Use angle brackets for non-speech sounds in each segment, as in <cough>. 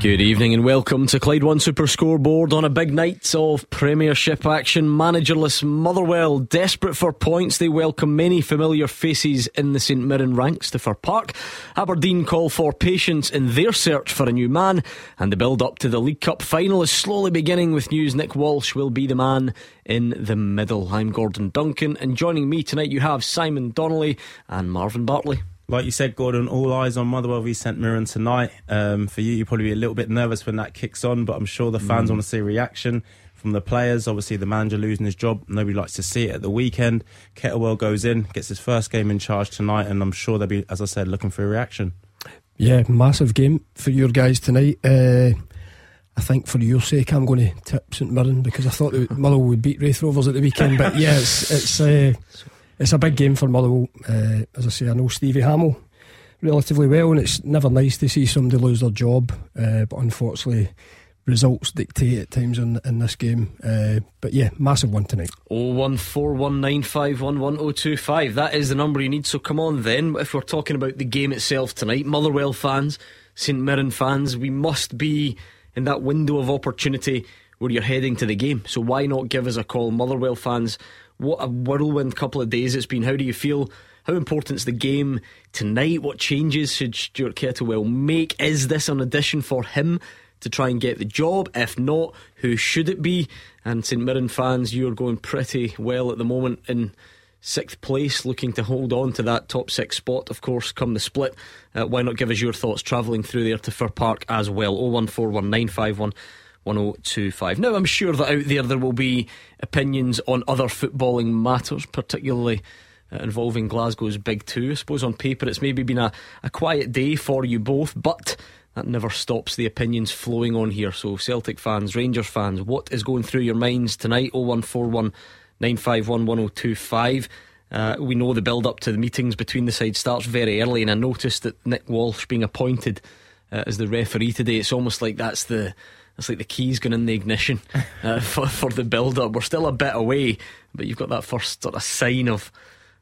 Good evening and welcome to Clyde One Super Scoreboard on a big night of Premiership action. Managerless Motherwell, desperate for points, they welcome many familiar faces in the St Mirren ranks to Fir Park. Aberdeen call for patience in their search for a new man, and the build up to the League Cup final is slowly beginning with news Nick Walsh will be the man in the middle. I'm Gordon Duncan, and joining me tonight you have Simon Donnelly and Marvin Bartley like you said, Gordon, all eyes on Motherwell v St Mirren tonight. Um, for you, you probably be a little bit nervous when that kicks on, but I'm sure the fans mm. want to see a reaction from the players. Obviously, the manager losing his job, nobody likes to see it at the weekend. Kettlewell goes in, gets his first game in charge tonight, and I'm sure they'll be, as I said, looking for a reaction. Yeah, massive game for your guys tonight. Uh, I think for your sake, I'm going to tip St Mirren because I thought <laughs> Motherwell would beat Raith Rovers at the weekend. But yeah, it's it's, uh, <laughs> it's a big game for Motherwell. Uh, as I say, I know Stevie Hammell relatively well, and it's never nice to see somebody lose their job. Uh, but unfortunately, results dictate at times in, in this game. Uh, but yeah, massive one tonight. Oh one four one nine five one one oh two five. That is the number you need. So come on then. If we're talking about the game itself tonight, Motherwell fans, St Mirren fans, we must be in that window of opportunity where you're heading to the game. So why not give us a call, Motherwell fans? What a whirlwind couple of days it's been. How do you feel? How important is the game tonight? What changes should Stuart Kettlewell make? Is this an audition for him to try and get the job? If not, who should it be? And St Mirren fans, you're going pretty well at the moment in sixth place, looking to hold on to that top six spot, of course, come the split. Uh, why not give us your thoughts travelling through there to Fir Park as well? 0141951 1025. Now, I'm sure that out there there will be opinions on other footballing matters, particularly uh, involving Glasgow's Big Two. I suppose on paper it's maybe been a, a quiet day for you both, but that never stops the opinions flowing on here. So, Celtic fans, Rangers fans, what is going through your minds tonight? 0141 951 1025. Uh, we know the build up to the meetings between the sides starts very early, and I noticed that Nick Walsh being appointed uh, as the referee today, it's almost like that's the it's like the keys going in the ignition <laughs> uh, for, for the build up. We're still a bit away, but you've got that first sort of sign of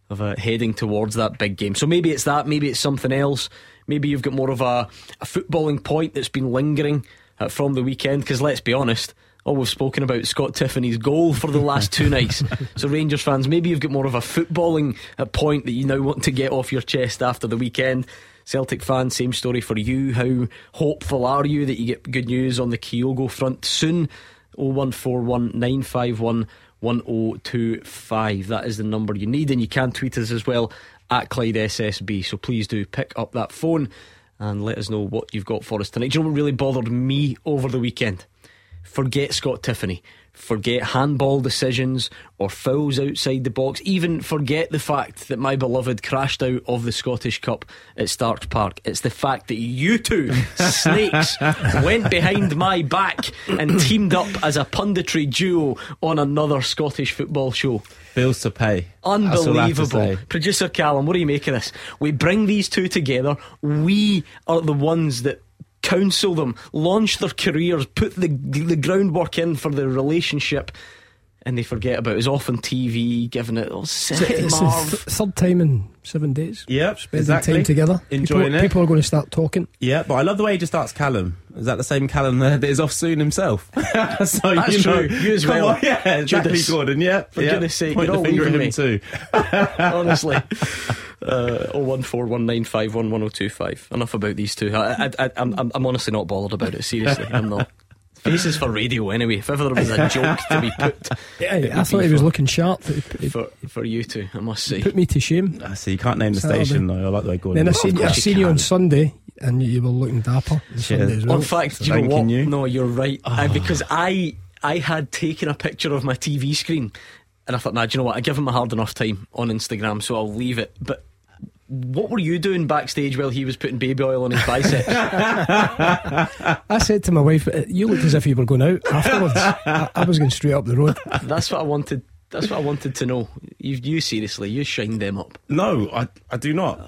of uh, heading towards that big game. So maybe it's that, maybe it's something else. Maybe you've got more of a, a footballing point that's been lingering uh, from the weekend. Because let's be honest, all we've spoken about Scott Tiffoney's goal for the last two nights. <laughs> So Rangers fans, maybe you've got more of a footballing uh, point that you now want to get off your chest after the weekend. Celtic fan, same story for you. How hopeful are you that you get good news on the Kyogo front soon? 0141 951 1025. That is the number you need, and you can tweet us as well at Clyde SSB. So please do pick up that phone and let us know what you've got for us tonight. Do you know what really bothered me over the weekend? Forget Scott Tiffoney forget handball decisions or fouls outside the box, even forget the fact that my beloved crashed out of the Scottish Cup at Stark Park. It's the fact that you two <laughs> snakes went behind my back and teamed up as a punditry duo on another Scottish football show. Bills to pay. Unbelievable. Producer Callum, what do you make of this? We bring these two together. We are the ones that counsel them, launch their careers, put the the groundwork in for the relationship, and they forget about it. It's off on TV, giving it. Oh, it's the th- third time in seven days. Yep, spending exactly. time together. Enjoying people, it. People are going to start talking. Yeah, but I love the way he just starts Callum. Is that the same Callum <laughs> that is off soon himself? <laughs> so That's you know, true. You as well. On, yeah, exactly, Gordon. Yeah, for yeah. goodness sake, point the finger at him too. <laughs> Honestly. Uh, 01419511025. Enough about these two. I, I, I'm, I'm honestly not bothered about it. Seriously, I'm not. Faces for radio anyway. If ever there was a <laughs> joke to be put, yeah, I thought he was looking sharp for for you two. I must say, put me to shame. I see. You can't name the station though. I like the way Gordon. Then I seen, I seen you on Sunday, and you were looking dapper. Well. In fact, do you know what? You. No, you're right. Oh. I, because I I had taken a picture of my TV screen, and I thought, nah, do you know what? I give him a hard enough time on Instagram, so I'll leave it. But what were you doing backstage while he was putting baby oil on his biceps? <laughs> I said to my wife, uh, "You looked as if you were going out afterwards." I, I, was going straight up the road. That's what I wanted. That's what I wanted to know. You, you seriously, you shined them up. No, I, I do not.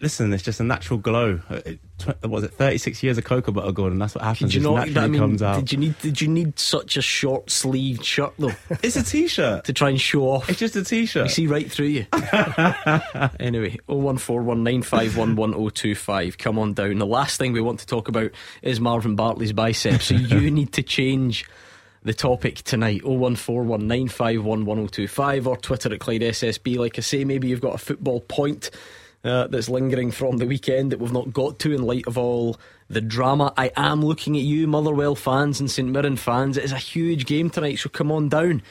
Listen, it's just a natural glow. Uh, it, tw- was it 36 years of cocoa butter, Gordon? That's what happens. Did you not? naturally I mean, comes out. did you need? Did you need such a short sleeved shirt though <laughs> It's a t-shirt. to try and show off? It's just a t-shirt. see right through you. <laughs> anyway, 01419511025. Come on down. The last thing we want to talk about is Marvin Bartley's bicep. So you <laughs> need to change the topic tonight. 01419511025 or Twitter at Clyde SSB. Like I say, maybe you've got a football point. Uh, that's lingering from the weekend that we've not got to in light of all the drama. I am looking at you, Motherwell fans and St Mirren fans. It is a huge game tonight, so come on down.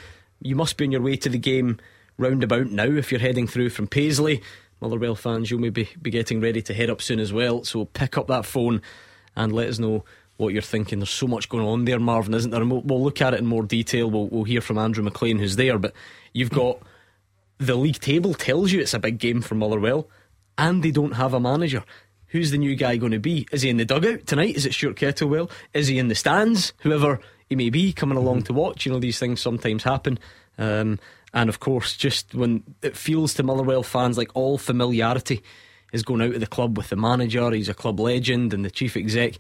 You must be on your way to the game roundabout now if you're heading through from Paisley. Motherwell fans, you'll maybe be getting ready to head up soon as well. So pick up that phone and let us know what you're thinking. There's so much going on there, Marvin, isn't there? And we'll, we'll look at it in more detail. We'll, we'll hear from Andrew McLean, who's there. But you've got the league table tells you it's a big game for Motherwell, and they don't have a manager. Who's the new guy going to be? Is he in the dugout tonight? Is it Stuart Kettlewell? Is he in the stands? Whoever he may be coming along to watch. You know, these things sometimes happen. Um, and of course, just when it feels to Motherwell fans like all familiarity is going out of the club with the manager, he's a club legend, and the chief exec.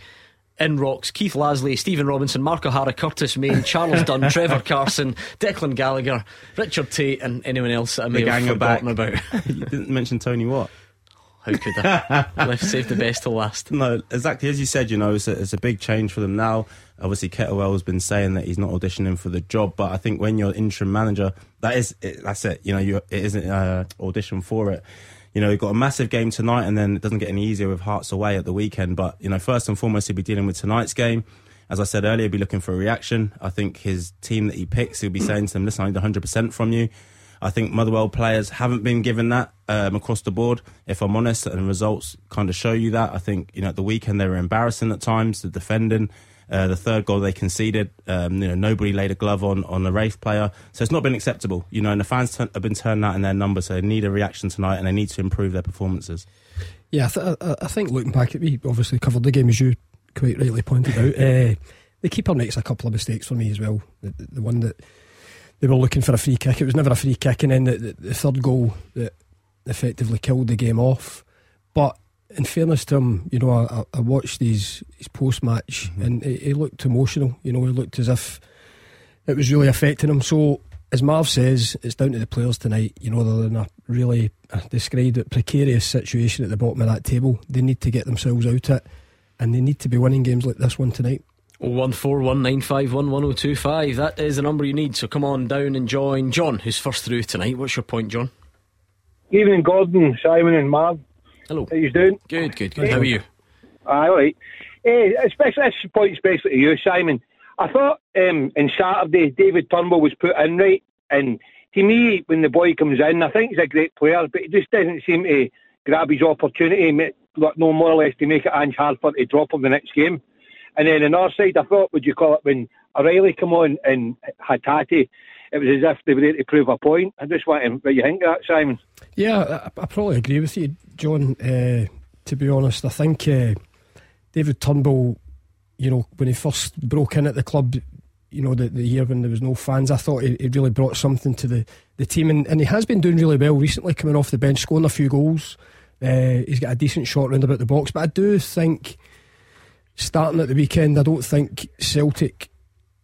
In Rocks, Keith Lasley, Stephen Robinson, Mark O'Hara, Curtis Main, <laughs> Charles Dunne, Trevor Carson, Declan Gallagher, Richard Tait, and anyone else that I may The have forgotten about. <laughs> you didn't mention Tony Watt. How could I? <laughs> Left save the best till last. No, exactly as you said. You know, it's a, it's a big change for them now. Obviously, Kettlewell has been saying that he's not auditioning for the job, but I think when you're interim manager, that is it, that's it. You know, you it isn't uh, audition for it. You know, you've got a massive game tonight, and then it doesn't get any easier with Hearts away at the weekend. But you know, first and foremost, he'll be dealing with tonight's game. As I said earlier, he'll be looking for a reaction. I think his team that he picks, he'll be saying to them, "Listen, I need 100 percent from you." I think Motherwell players haven't been given that um, across the board. If I'm honest, and results kind of show you that. I think you know at the weekend they were embarrassing at times. The defending, uh, the third goal they conceded, um, you know nobody laid a glove on on the Raith player, so it's not been acceptable. You know, and the fans turn, have been turned out in their numbers, so they need a reaction tonight and they need to improve their performances. Yeah, I, th- I, think looking back, at we obviously covered the game as you quite rightly pointed out. <laughs> Uh, the keeper makes a couple of mistakes for me as well. The, the one that they were looking for a free kick, it was never a free kick, and then the, the, the third goal that effectively killed the game off. But in fairness to him, you know, I, I watched his his post match, mm-hmm. and he, he looked emotional. You know, he looked as if it was really affecting him. So, as Marv says, it's down to the players tonight. You know, they're in a really described it precarious situation at the bottom of that table. They need to get themselves out it, and they need to be winning games like this one tonight. 01419511025. That is the number you need. So come on down and join John, who's first through tonight. What's your point, John? Evening, Gordon, Simon, and Marv. Hello. How you doing? Good, good, good. How are you? Aye, all right. Eh, especially this point, especially to you, Simon. I thought um, on Saturday David Turnbull was put in right, and to me, when the boy comes in, I think he's a great player, but he just doesn't seem to grab his opportunity, ma- like, no more or less to make it Ange Hartford to drop him the next game. And then on our side, I thought, would you call it, when O'Riley come on and Hatate, it was as if they were there to prove a point. I just want to, what you think of that, Simon? Yeah, I, I probably agree with you, John. Uh, to be honest, I think uh, David Turnbull, you know, when he first broke in at the club, you know, the, the year when there was no fans, I thought he, he really brought something to the, the team, and, and he has been doing really well recently, coming off the bench, scoring a few goals. Uh, he's got a decent shot round about the box, but I do think starting at the weekend, I don't think Celtic.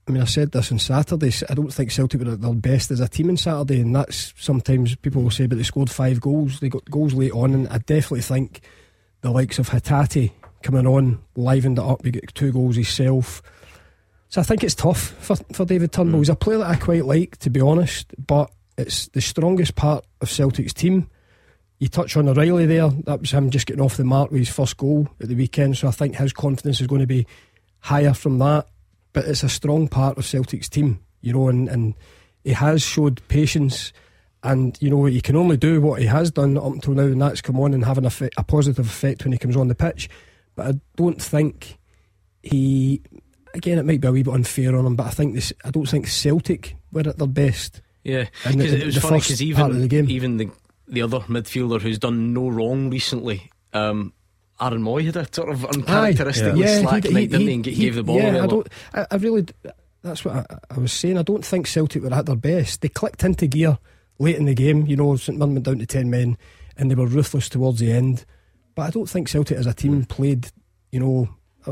I mean, I said this on Saturday. I don't think Celtic were at their best as a team on Saturday, and that's sometimes people will say, but they scored five goals. They got goals late on, and I definitely think the likes of Hatate coming on livened it up. He got two goals himself. So I think it's tough for, for David Turnbull. Hmm. He's a player that I quite like, to be honest, but it's the strongest part of Celtic's team. You touch on O'Riley there. That was him just getting off the mark with his first goal at the weekend. So I think his confidence is going to be higher from that. But it's a strong part of Celtic's team, you know, and, and he has showed patience. And, you know, he can only do what he has done up until now, and that's come on and have an effect, a positive effect when he comes on the pitch. But I don't think he. Again, it might be a wee bit unfair on him, but I think this. I don't think Celtic were at their best. Yeah, because it was the funny because even the even the the other midfielder who's done no wrong recently, um, Aaron Mooy had a sort of uncharacteristically yeah, slack he- night, he- didn't he? he- And get, he- gave the ball yeah, away. I don't. I, I really. That's what I, I was saying. I don't think Celtic were at their best. They clicked into gear late in the game. You know, St Mirren went down to ten men, and they were ruthless towards the end. but I don't think Celtic as a team played. You know,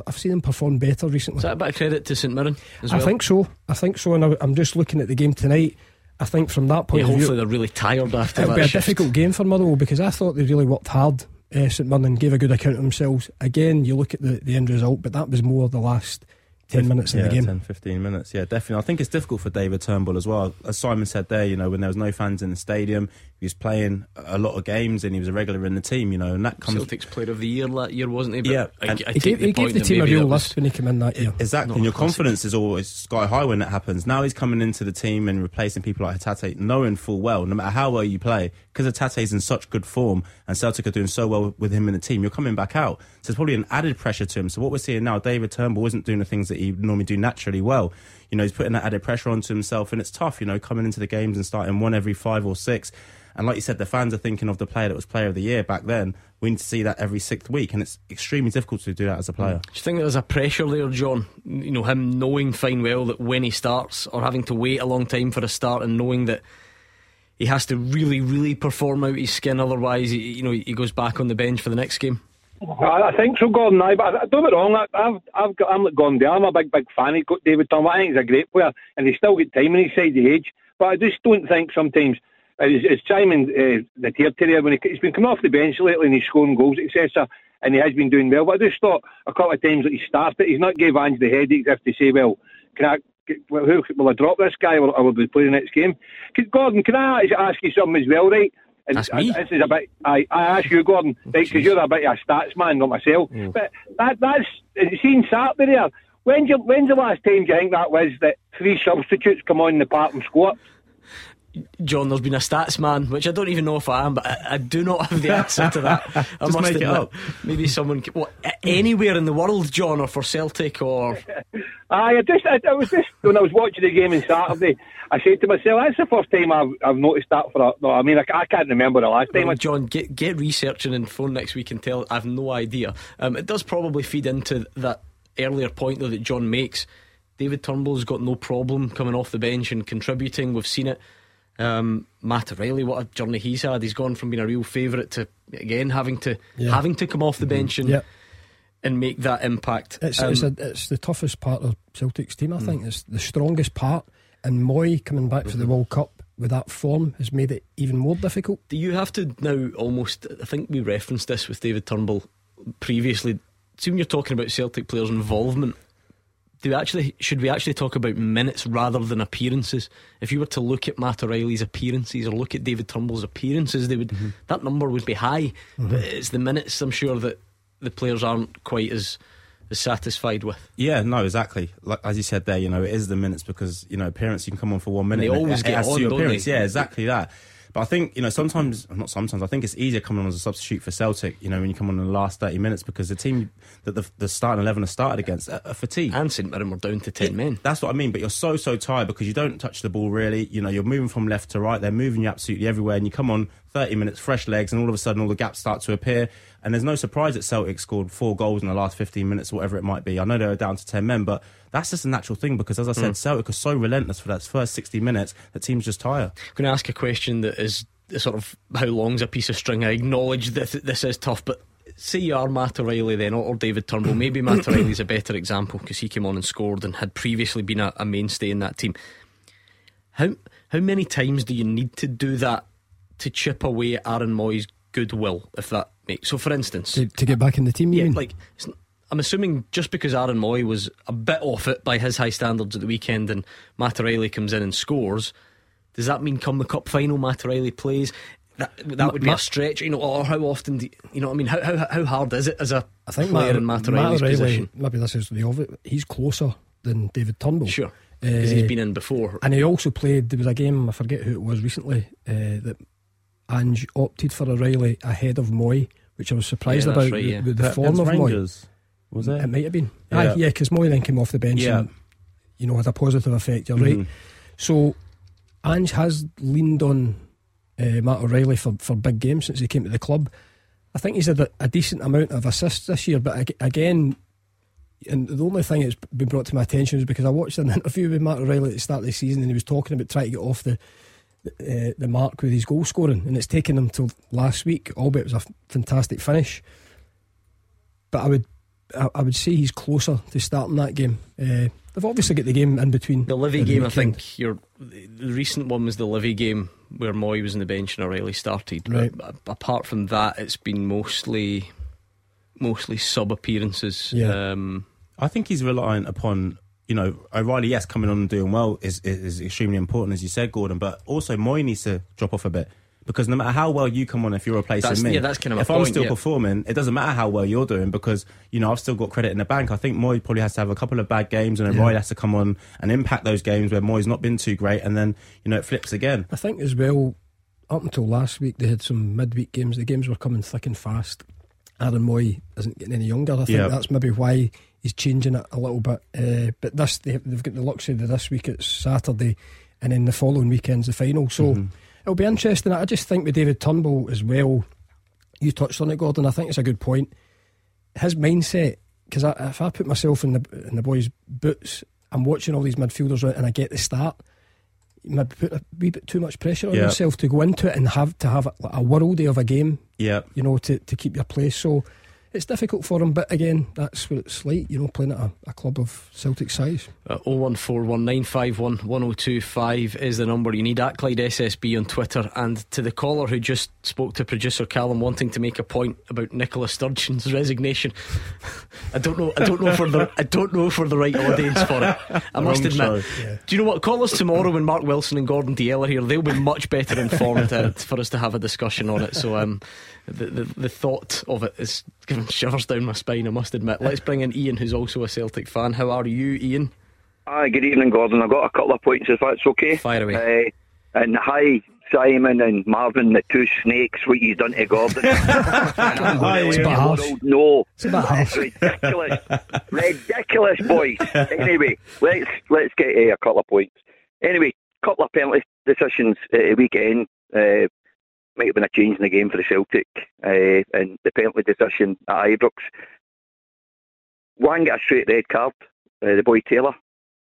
I've seen them perform better recently. Is that a bit of credit to St Mirren as well? I think so. I think so. And I, I'm just looking at the game tonight. I think from that point Yeah, of view, hopefully they're really tired after It'll that. be a shift. difficult game for Motherwell because I thought they really worked hard. Uh, St Mirren gave a good account of themselves. Again, you look at the, the end result, but that was more the last 10 minutes yeah, in the game. 10, 15 minutes. Yeah, definitely. I think it's difficult for David Turnbull as well. As Simon said there, you know, when there was no fans in the stadium, he was playing a lot of games and he was a regular in the team, you know, and that comes. Celtic's player of the year that year, wasn't he? But Yeah, I, I He gave, the he gave the team a real that lift when he came in that year. Exactly, Not and your classic. confidence is always sky high when that happens. Now he's coming into the team and replacing people like Hatate, knowing full well, no matter how well you play, because Hatate's in such good form and Celtic are doing so well with him in the team, you're coming back out. So it's probably an added pressure to him. So what we're seeing now, David Turnbull isn't doing the things that he normally do naturally well. You know, he's putting that added pressure onto himself, and it's tough, you know, coming into the games and starting one every five or six. And like you said, the fans are thinking of the player that was player of the year back then. We need to see that every sixth week, and it's extremely difficult to do that as a player. Do you think there's a pressure there, John? You know, him knowing fine well that when he starts, or having to wait a long time for a start, and knowing that he has to really, really perform out his skin, otherwise, he, you know, he goes back on the bench for the next game. I, think so, Gordon. I, but I- don't get wrong. I, I've, I've got, I'm like Gordon. I'm a big, big fan of David Turnbull. I think he's a great player, and he's still got time on his side the age. But I just don't think sometimes. It's, it's Simon, uh, the tier terrier, when he, he's been coming off the bench lately and he's scoring goals, etc. And he has been doing well. But I just thought a couple of times that he started, he's not gave Ange the headache as to say, well, can I, well, who, will I drop this guy or, or will we play the next game? Can, Gordon, can I ask you something as well, right? And Ask me? This is a bit. I, I ask you, Gordon, oh, right? Because you're a bit of a stats man, not myself. But that that's seen Saturday there. When's your, when's the last time do you think that was that three substitutes come on in the park and score? John, there's been a stats man, which I don't even know if I am, but I, I do not have the answer to that. <laughs> I Just make it admit. up. Maybe someone, c- what, anywhere in the world, John, or for Celtic, or <laughs> Aye, I just, I, I was just when I was watching the game on Saturday, I said to myself, that's the first time I've, I've noticed that for. A, no, I mean, I, I can't remember the last time. I, John, get get researching and phone next week and tell. I've no idea. Um, it does probably feed into that earlier point though that John makes. David Turnbull's got no problem coming off the bench and contributing. We've seen it. Um, Matt O'Riley, what a journey he's had. He's gone from being a real favourite to again having to Yeah. having to come off the bench and Yeah. and make that impact. It's, Um, it's, a, it's the toughest part of Celtic's team, I think. It's the strongest part. And Mooy coming back for the World Cup with that form has made it even more difficult. Do you have to now almost? I think we referenced this with David Turnbull previously. See, when you're talking about Celtic players' involvement, do we actually should we actually talk about minutes rather than appearances? If you were to look at Matt O'Riley's appearances or look at David Turnbull's appearances, they would mm-hmm. that number would be high. Mm-hmm. But it's the minutes I'm sure that the players aren't quite as as satisfied with. Yeah, no, exactly. Like as you said there, you know, it is the minutes because you know appearance you can come on for one minute. they and it- always it get to on, your don't appearance. they? Yeah, exactly that. But I think you know sometimes, not sometimes. I think it's easier coming on as a substitute for Celtic. You know, when you come on in the last thirty minutes because the team that the, the starting eleven has started against are, are fatigued. And St Mirren were down to ten men. That's what I mean. But you're so so tired because you don't touch the ball really. You know, you're moving from left to right. They're moving you absolutely everywhere, and you come on 30 minutes, fresh legs, and all of a sudden all the gaps start to appear. And there's no surprise that Celtic scored four goals in the last 15 minutes, or whatever it might be. I know they were down to 10 men, but that's just a natural thing because, as I said, hmm. Celtic are so relentless for that first 60 minutes that teams just tire. Can I'm going to ask a question that is sort of how long's a piece of string. I acknowledge that this is tough, but say you are Matt O'Riley then, or, or David Turnbull. Maybe <coughs> Matt O'Riley's a better example because he came on and scored and had previously been a, a mainstay in that team. How how many times do you need to do that to chip away at Aaron Mooy's goodwill? If that makes so, for instance, To, to get back in the team, yeah, mean? like I'm assuming just because Aaron Mooy was a bit off it by his high standards at the weekend, and Matt O'Riley comes in and scores, does that mean come the cup final, Matt O'Riley plays? That that would be Ma- a stretch, you know. Or how often, do you, you know? what I mean, how how how hard is it as a I think player Matt, in Matt Matt O'Riley, position? maybe this is the obvious, he's closer than David Turnbull. Sure, because Uh, he's been in before. And he also played, there was a game, I forget who it was recently, uh, that Ange opted for O'Riley ahead of Mooy, which I was surprised Yeah, about right, with, yeah. with the That- form against of Mooy. Was it? It might have been. Yeah. Aye, yeah, because Mooy then came off the bench Yeah. and, you know, had a positive effect, you're right. Mhm. So, Ange has leaned on uh, Matt O'Riley for, for big games since he came to the club. I think he's had a, a decent amount of assists this year, but ag- again, and the only thing that's been brought to my attention is because I watched an <laughs> interview with Matt O'Riley at the start of the season and he was talking about trying to get off the uh, the mark with his goal scoring, and it's taken him till last week, albeit it was a f- fantastic finish. but I would I, I, would say he's closer to starting that game. Uh, they've obviously got the game in between. The Livy game, weekend. I think. Your the recent one was the Livy game where Mooy was on the bench and O'Riley started. Right. But apart from that, it's been mostly mostly sub appearances. Yeah. Um, I think he's reliant upon you know, O'Riley, yes, coming on and doing well is, is, is extremely important, as you said, Gordon. But also, Mooy needs to drop off a bit because no matter how well you come on, if you're replacing that's, me, yeah, that's kind of if I'm still yeah. performing, it doesn't matter how well you're doing because you know I've still got credit in the bank. I think Mooy probably has to have a couple of bad games, and yeah. has to come on and impact those games where Mooy's not been too great, and then you know it flips again. I think as well. Up until last week, they had some midweek games. The games were coming thick and fast. Aaron Mooy isn't getting any younger. I think yep. that's maybe why he's changing it a little bit. Uh, but this they, have got the luxury of this week. It's Saturday, and then the following weekend's the final. So mm-hmm. it'll be interesting. I just think with David Turnbull as well. You touched on it, Gordon. I think it's a good point. His mindset, because if I put myself in the in the boys' boots, I'm watching all these midfielders and I get the start. You might put a wee bit too much pressure on yourself to go into it and have to have a, a worldie of a game. Yeah, you know, to, to keep your place. So it's difficult for him. But again, that's what it's like, you know, playing at a, a club of Celtic size. Uh, 01419511025 is the number you need at Clyde SSB on Twitter. And to the caller who just spoke to producer Callum wanting to make a point about Nicola Sturgeon's resignation, <laughs> I don't know. I don't know for the. I don't know for the right audience for it. I must admit. Yeah. Do you know what? Call us tomorrow when Mark Wilson and Gordon Dalziel are here. They'll be much better informed uh, for us to have a discussion on it. So um, the, the, the thought of it is giving shivers down my spine, I must admit. Let's bring in Ian, who's also a Celtic fan. How are you, Ian? Hi, good evening, Gordon. I've got a couple of points if that's okay. Fire away. Uh, and hi, Simon and Marvin, the two snakes, what you done to Gordon. <laughs> it's about half. No, it's about ridiculous, ridiculous, boys. Anyway, let's let's get uh, a couple of points. Anyway, couple of penalty decisions at the weekend. Uh, might have been a change in the game for the Celtic uh, and the penalty decision at Ibrox. One got a straight red card, uh, the boy Taylor,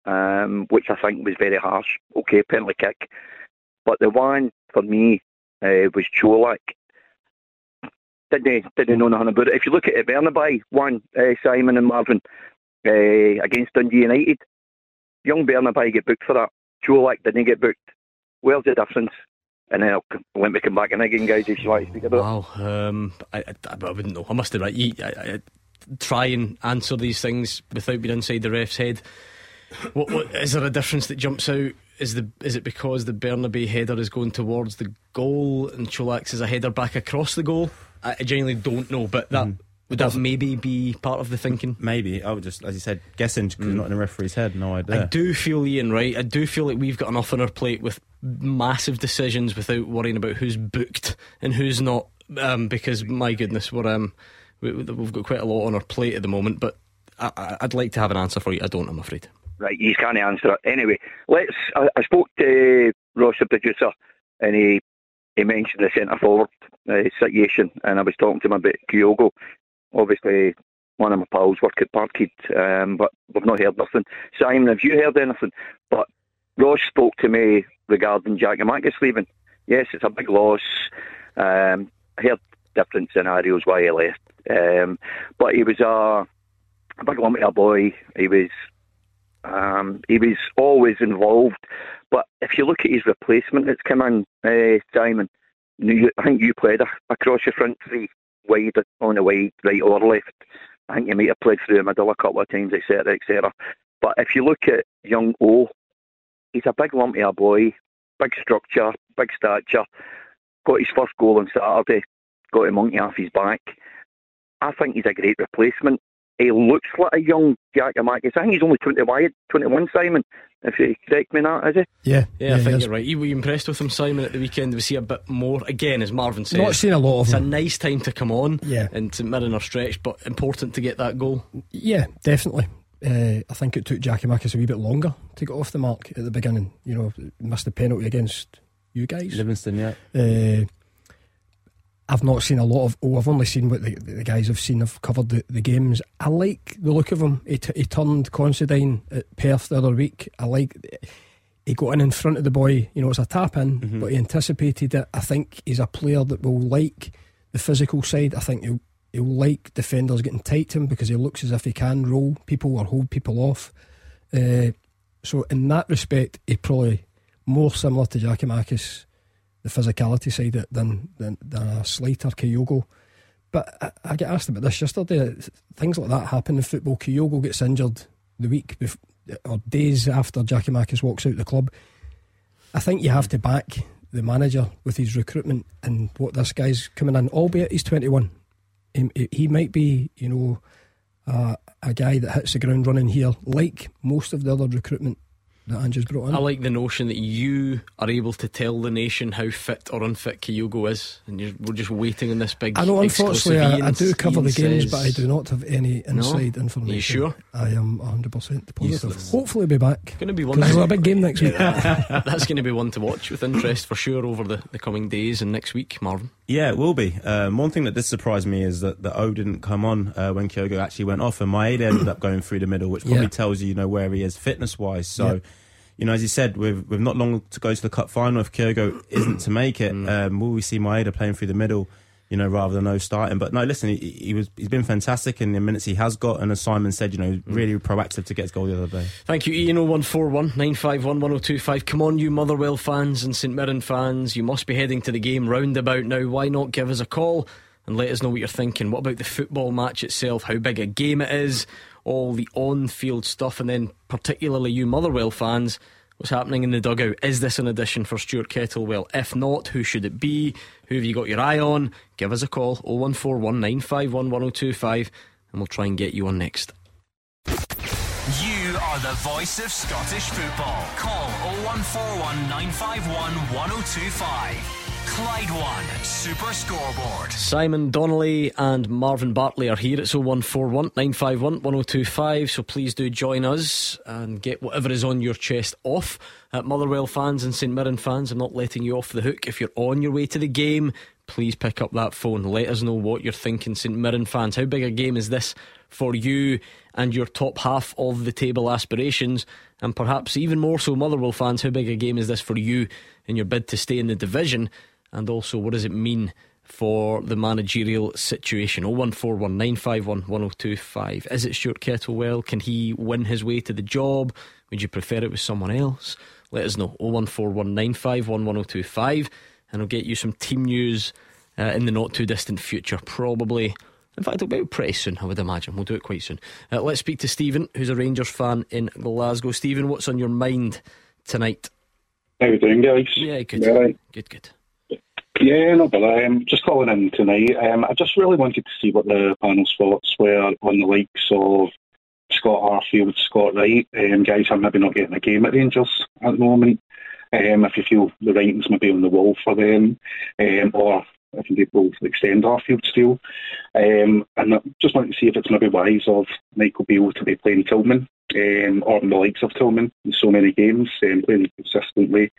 um, which I think was very harsh. Okay, penalty kick. But the one for me uh, was Colak. Didn't, didn't know nothing about it. If you look at it, Bernabei won Simon and Marvin against Dundee United. Young Bernabei get booked for that. Colak didn't get booked. Where's the difference? And then I'll let me come back and again, guys, if you like to speak about wow, um, I, I, I, wouldn't know. I must admit, you, I, I, try and answer these things without being inside the ref's head. What, what is there a difference that jumps out? Is the is it because the Bernabei header is going towards the goal and Colak's is a header back across the goal? I, genuinely don't know, but that. Mm. Would that maybe be part of the thinking? Maybe. I would just, as you said, guessing because mm. not in the referee's head. No idea. I do feel, Ian, right? I do feel like we've got enough on our plate with massive decisions without worrying about who's booked and who's not. Um, because my goodness, we're um, we, have got quite a lot on our plate at the moment. But I, would like to have an answer for you. I don't. I'm afraid. Right, you can't answer it anyway. Let's. I, I spoke to Ross, the producer, and he he mentioned the centre forward uh, situation, and I was talking to him about Kyogo. Obviously, one of my pals work at Parkhead, um, but we've not heard nothing. Simon, have you heard anything? But Ross spoke to me regarding Giakoumakis leaving. Yes, it's a big loss. Um, I heard different scenarios why he left. Um, but he was a, a big lumpy boy. He was um, he was always involved. But if you look at his replacement that's come in, uh, Simon, I think you played across your front three, wide on the wide, right or left. I think you might have played through the middle a couple of times, etc., etc. But if you look at young O, he's a big lumpy a boy, big structure, big stature. Got his first goal on Saturday, got a monkey off his back. I think he's a great replacement. He looks like a young Giakoumakis. I think he's only 21, 21 Simon, if you correct me that, is he? Yeah, yeah, yeah I think you're right. You were impressed with him, Simon, at the weekend? We see a bit more, again, as Marvin said. Not seen a lot of It's him. a nice time to come on yeah. and to Mirren or stretch, but important to get that goal. Yeah, definitely. Uh, I think it took Giakoumakis a wee bit longer to get off the mark at the beginning. You know, missed the penalty against you guys. Livingston, yeah. Uh, I've not seen a lot of. Oh, I've only seen what the, the guys have seen. I've covered the, the games. I like the look of him. He, t- he turned Considine at Perth the other week. I like. He got in in front of the boy. You know, it's a tap in, mm-hmm. but he anticipated it. I think he's a player that will like the physical side. I think he'll he'll like defenders getting tight to him because he looks as if he can roll people or hold people off. Uh, so in that respect, he probably more similar to Giakoumakis, the physicality side than than, than a Slater Kyogo. But I, I, get asked about this yesterday. Things like that happen in football. Kyogo gets injured the week before, or days after Giakoumakis walks out the club. I think you have to back the manager with his recruitment and what this guy's coming in, albeit he's 21. He, he might be, you know, uh, a guy that hits the ground running here, like most of the other recruitment that Andrew's brought in. I like the notion that you are able to tell the nation how fit or unfit Kyogo is, and we're just waiting on this big. I know, unfortunately, I, I, do cover Ian the games, says, but I do not have any inside no? information. Are you sure? I am 100% positive. Useless. Hopefully, be back. Going to be one. There's a big game next week. <laughs> <laughs> That's going to be one to watch with interest for sure over the, the coming days and next week, Marvin. Yeah, it will be. Um, one thing that did surprise me is that the O didn't come on uh, when Kyogo actually went off, and Maeda ended up going through the middle, which probably Yeah. tells you, you know, where he is fitness wise. So. Yeah. You know, as you said, we've we've not long to go to the cup final. If Kyogo <clears throat> isn't to make it, um, will we see Maeda playing through the middle? You know, rather than no starting. But no, listen, he, he was he's been fantastic in the minutes he has got, and as Simon said, you know, really proactive to get his goal the other day. Thank you, Ian 0141 951 1025. Come on, you Motherwell fans and St Mirren fans. You must be heading to the game roundabout now. Why not give us a call and let us know what you're thinking? What about the football match itself? How big a game it is? All the on field stuff, and then particularly you Motherwell fans. What's happening in the dugout? Is this an addition for Stuart Kettlewell? If not, who should it be? Who have you got your eye on? Give us a call 0141 951 1025 and we'll try and get you on next. You are the voice of Scottish football. Call 0141 951 1025. Clyde One Super Scoreboard. Simon Donnelly and Marvin Bartley are here. It's 0141 951 1025. So please do join us and get whatever is on your chest off. At Motherwell fans and St Mirren fans, I'm not letting you off the hook. If you're on your way to the game, please pick up that phone. Let us know what you're thinking, St Mirren fans. How big a game is this for you and your top half of the table aspirations? And perhaps even more so, Motherwell fans, how big a game is this for you in your bid to stay in the division? And also, what does it mean for the managerial situation? 0141 951 1025. Is it Stuart Kettlewell? Can he win his way to the job? Would you prefer it with someone else? Let us know. 0141 951 1025. And I'll get you some team news uh, in the not too distant future. Probably. In fact, it'll be pretty soon, I would imagine. We'll do it quite soon. Uh, let's speak to Stephen, who's a Rangers fan in Glasgow. Stephen, what's on your mind tonight? How are you doing, guys? Yeah, good. Right? Good, good. Yeah, no, but I'm just calling in tonight. Um, I just really wanted to see what the panel's thoughts were on the likes of Scott Arfield, Scott Wright, um, guys who are maybe not getting a game at Rangers at the moment. Um, if you feel the writing's maybe on the wall for them, um, or if you both extend Arfield still. Um, and I just wanted to see if it's maybe wise of Michael Beale to be playing Tillman, um, or the likes of Tillman in so many games, um, playing consistently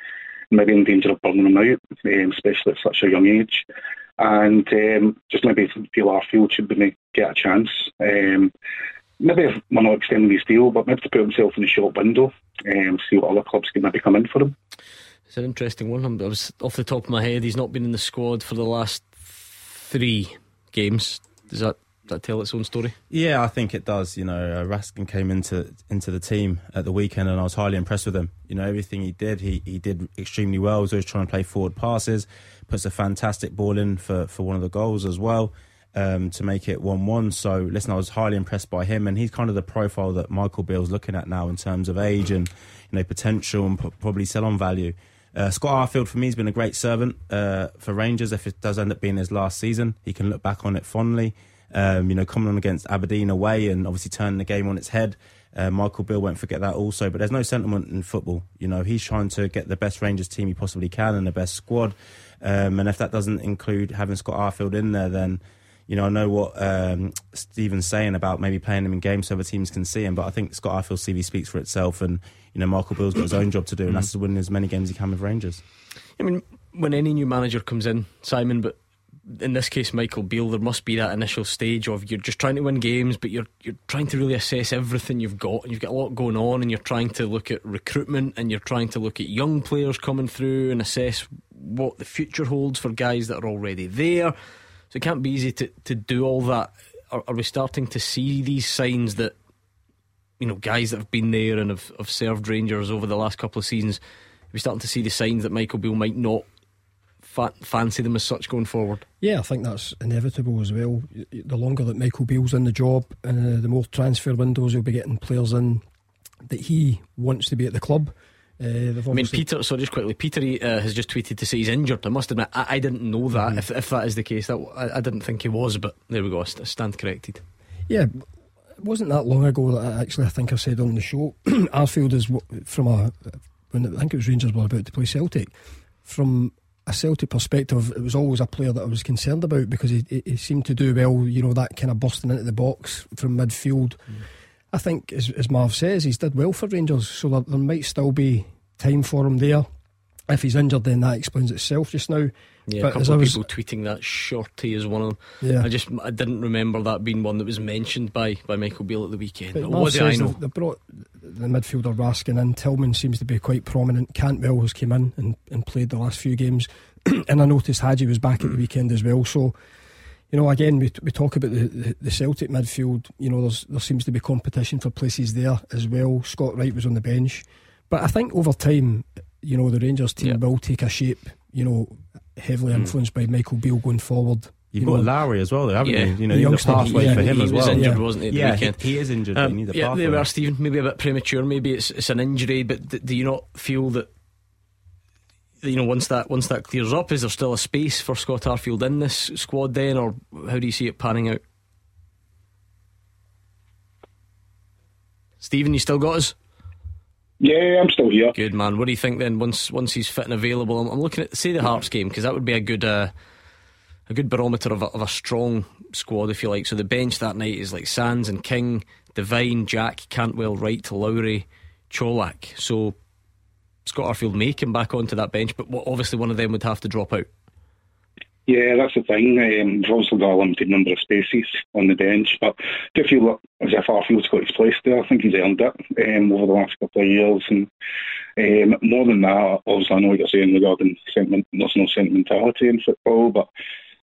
maybe in danger of burning them out, um, especially at such a young age. And um, just maybe feel Arfield should maybe get a chance. Um, maybe if we're not extending his deal, but maybe to put himself in the shop window and see what other clubs can maybe come in for him. It's an interesting one. I'm- was off the top of my head. He's not been in the squad for the last three games. Does that that tell its own story? Yeah, I think it does. You know, uh, Raskin came into into the team at the weekend, and I was highly impressed with him. You know, everything he did, he, he did extremely well. He was always trying to play forward passes, puts a fantastic ball in for, for one of the goals as well um, to make it one one. So, listen, I was highly impressed by him, and he's kind of the profile that Michael Beale's looking at now in terms of age and you know potential and probably sell on value. Uh, Scott Arfield for me has been a great servant uh, for Rangers. If it does end up being his last season, he can look back on it fondly. Um, you know, coming on against Aberdeen away and obviously turning the game on its head. Uh, Michael Beale won't forget that also. But there's no sentiment in football. You know, he's trying to get the best Rangers team he possibly can and the best squad. Um, and if that doesn't include having Scott Arfield in there, then you know I know what um, Stephen's saying about maybe playing him in games so other teams can see him. But I think Scott Arfield's CV speaks for itself, and you know Michael Beale's got his own job to do, and that's to win as many games as he can with Rangers. I mean, when any new manager comes in, Simon, but in this case, Michael Beale, there must be that initial stage of you're just trying to win games, but you're you're trying to really assess everything you've got, and you've got a lot going on, and you're trying to look at recruitment, and you're trying to look at young players coming through, and assess what the future holds for guys that are already there. So it can't be easy to, to do all that. Are, are we starting to see these signs that you know guys that have been there and have, have served Rangers over the last couple of seasons? We starting to see the signs that Michael Beale might not fa- fancy them as such going forward? Yeah, I think that's inevitable as well. The longer that Michael Beale's in the job, uh, the more transfer windows he'll be getting players in that he wants to be at the club. Uh, I mean, Peter. So just quickly, Peter uh, has just tweeted to say he's injured. I must admit, I, I didn't know that. Mm-hmm. If, if that is the case, that I, I, didn't think he was, but there we go. I stand corrected. Yeah, it wasn't that long ago that I actually I think I said on the show, <clears throat> Arfield is from a when I think it was Rangers were about to play Celtic. From a Celtic perspective, it was always a player that I was concerned about because he, he seemed to do well. You know that kind of busting into the box from midfield. Mm. I think, as, as Marv says, he's did well for Rangers, so there, there might still be time for him there. If he's injured, then that explains itself just now. Yeah, but a couple of was, people tweeting that Shorty is one of them. Yeah. I just I didn't remember that being one that was mentioned by, by Michael Beale at the weekend. But what do I know? They brought the midfielder Raskin in. Tillman seems to be quite prominent. Cantwell has came in and, and played the last few games. <clears throat> and I noticed Hagi was back at the weekend as well. So you know, again, we, we talk about the, the, the, Celtic midfield. You know, there's, there seems to be competition for places there as well. Scott Wright was on the bench. But I think over time, you know, the Rangers team yeah. will take a shape, you know, heavily hmm. influenced mm. by Michael Beale going forward. You've you got know, Lowry as well, haven't yeah. you? You know, you need a pathway yeah, for him he, as well. He was injured, yeah. wasn't he? yeah, the he, he, is injured. Um, yeah, they were, Stephen. Maybe a bit premature. Maybe it's it's an injury, but do you not feel that you know, once that once that clears up, is there still a space for Scott Arfield in this squad then, or how do you see it panning out? Stephen, you still got us? Yeah, I'm still here. Good man. What do you think then? Once once he's fit and available, I'm, I'm looking at say the Hearts game because that would be a good uh, a good barometer of a, of a strong squad, if you like. So the bench that night is like Sands and King, Devine, Jack, Cantwell, Wright, Lowry, Colak. So Scott Arfield may come back onto that bench, but obviously one of them would have to drop out. Yeah, that's the thing. Um, we've obviously got a limited number of spaces on the bench, but if you look as if Arfield's got his place there, I think he's earned it um, over the last couple of years. And um, more than that, obviously, I know what you're saying regarding sentiment, there's no sentimentality in football, but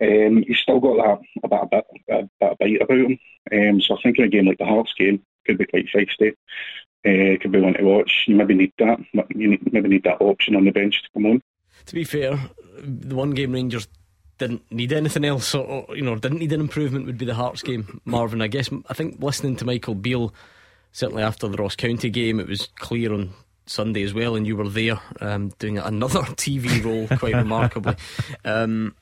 um, he's still got that a bit, a bit, a bit about him. Um, so I think in a game like the Hearts game, could be quite feisty uh, could be one to watch. You maybe need that. You need, maybe need that option on the bench to come on. To be fair, the one game Rangers didn't need anything else, or, you know, didn't need an improvement would be the Hearts game. Marvin, I guess I think listening to Michael Beale, certainly after the Ross County game, it was clear on Sunday as well, and you were there um, doing another <laughs> TV role quite remarkably. Um,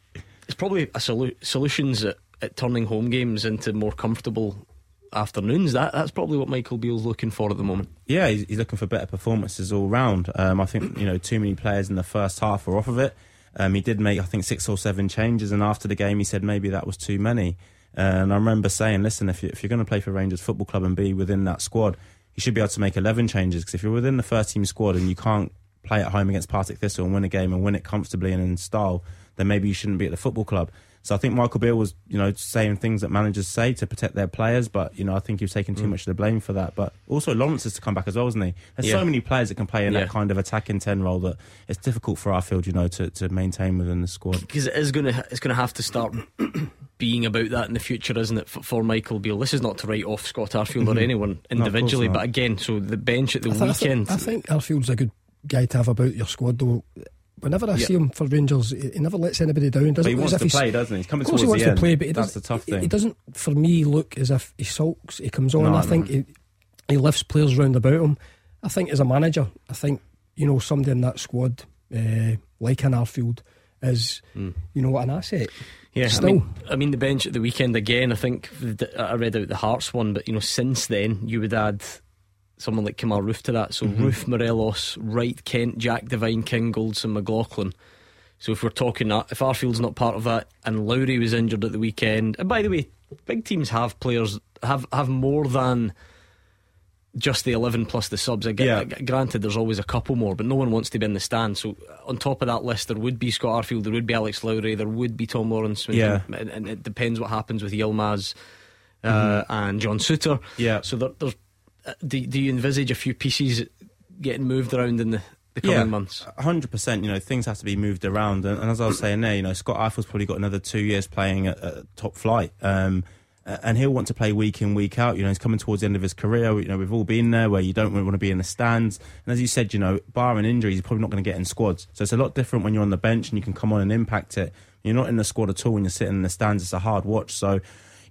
it's probably a solu- solutions at, at turning home games into more comfortable afternoons. That that's probably what Michael Beale's looking for at the moment. Yeah, he's, he's looking for better performances all round. Um, I think you know too many players in the first half were off of it. Um, he did make I think six or seven changes, and after the game he said maybe that was too many. Uh, and I remember saying, listen, if, you, if you're going to play for Rangers Football Club and be within that squad, you should be able to make 11 changes. Because if you're within the first team squad and you can't play at home against Partick Thistle and win a game and win it comfortably and in style, then maybe you shouldn't be at the football club. So I think Michael Beale was, you know, saying things that managers say to protect their players, but you know, I think he was taking too mm. much of the blame for that. But also Lawrence is to come back as well, isn't he? There's yeah. so many players that can play in yeah. that kind of attacking ten role that it's difficult for Arfield, you know, to, to maintain within the squad. Because it is going to it's going to have to start <clears throat> being about that in the future, isn't it, for, for Michael Beale? This is not to write off Scott Arfield or mm-hmm. anyone individually, no, but again, so the bench at the I weekend. I, th- I think Arfield's a good guy to have about your squad, though whenever I see him for Rangers, he never lets anybody down. Doesn't, but he wants to play, doesn't he? He's coming of course he wants to end. play, but he that's the tough thing. He doesn't, for me, look as if he sulks. He comes on. No, I think he, he lifts players round about him. I think as a manager, I think you know somebody in that squad, uh, like an Arfield, is mm. you know an asset. Yeah, Still. I mean, I mean the bench at the weekend again. I think I read out the Hearts one, but you know since then you would add someone like Kemar Roofe to that. So mm-hmm. Roofe, Morelos, Wright, Kent, Jack Devine, King, Goldson, McLaughlin. So if we're talking that, if Arfield's not part of that, and Lowry was injured at the weekend, and by the way, big teams have players have have more than just the 11 plus the subs. I get, yeah. Granted, there's always a couple more, but no one wants to be in the stand. So, on top of that list, there would be Scott Arfield, there would be Alex Lowry, there would be Tom Lawrence. Yeah. And, and it depends what happens with Yilmaz uh, mm-hmm. and John Souttar. Yeah. So, there, there's do, do you envisage a few pieces getting moved around in the the coming yeah, months. hundred percent. You know, things have to be moved around, and, and, as I was saying there, you know, Scott Arfield's probably got another two years playing at, at top flight. Um, and he'll want to play week in, week out. You know, he's coming towards the end of his career. You know, we've all been there where you don't want to be in the stands. And as you said, you know, barring injuries, he's probably not going to get in squads. So it's a lot different when you're on the bench and you can come on and impact it. You're not in the squad at all when you're sitting in the stands. It's a hard watch. So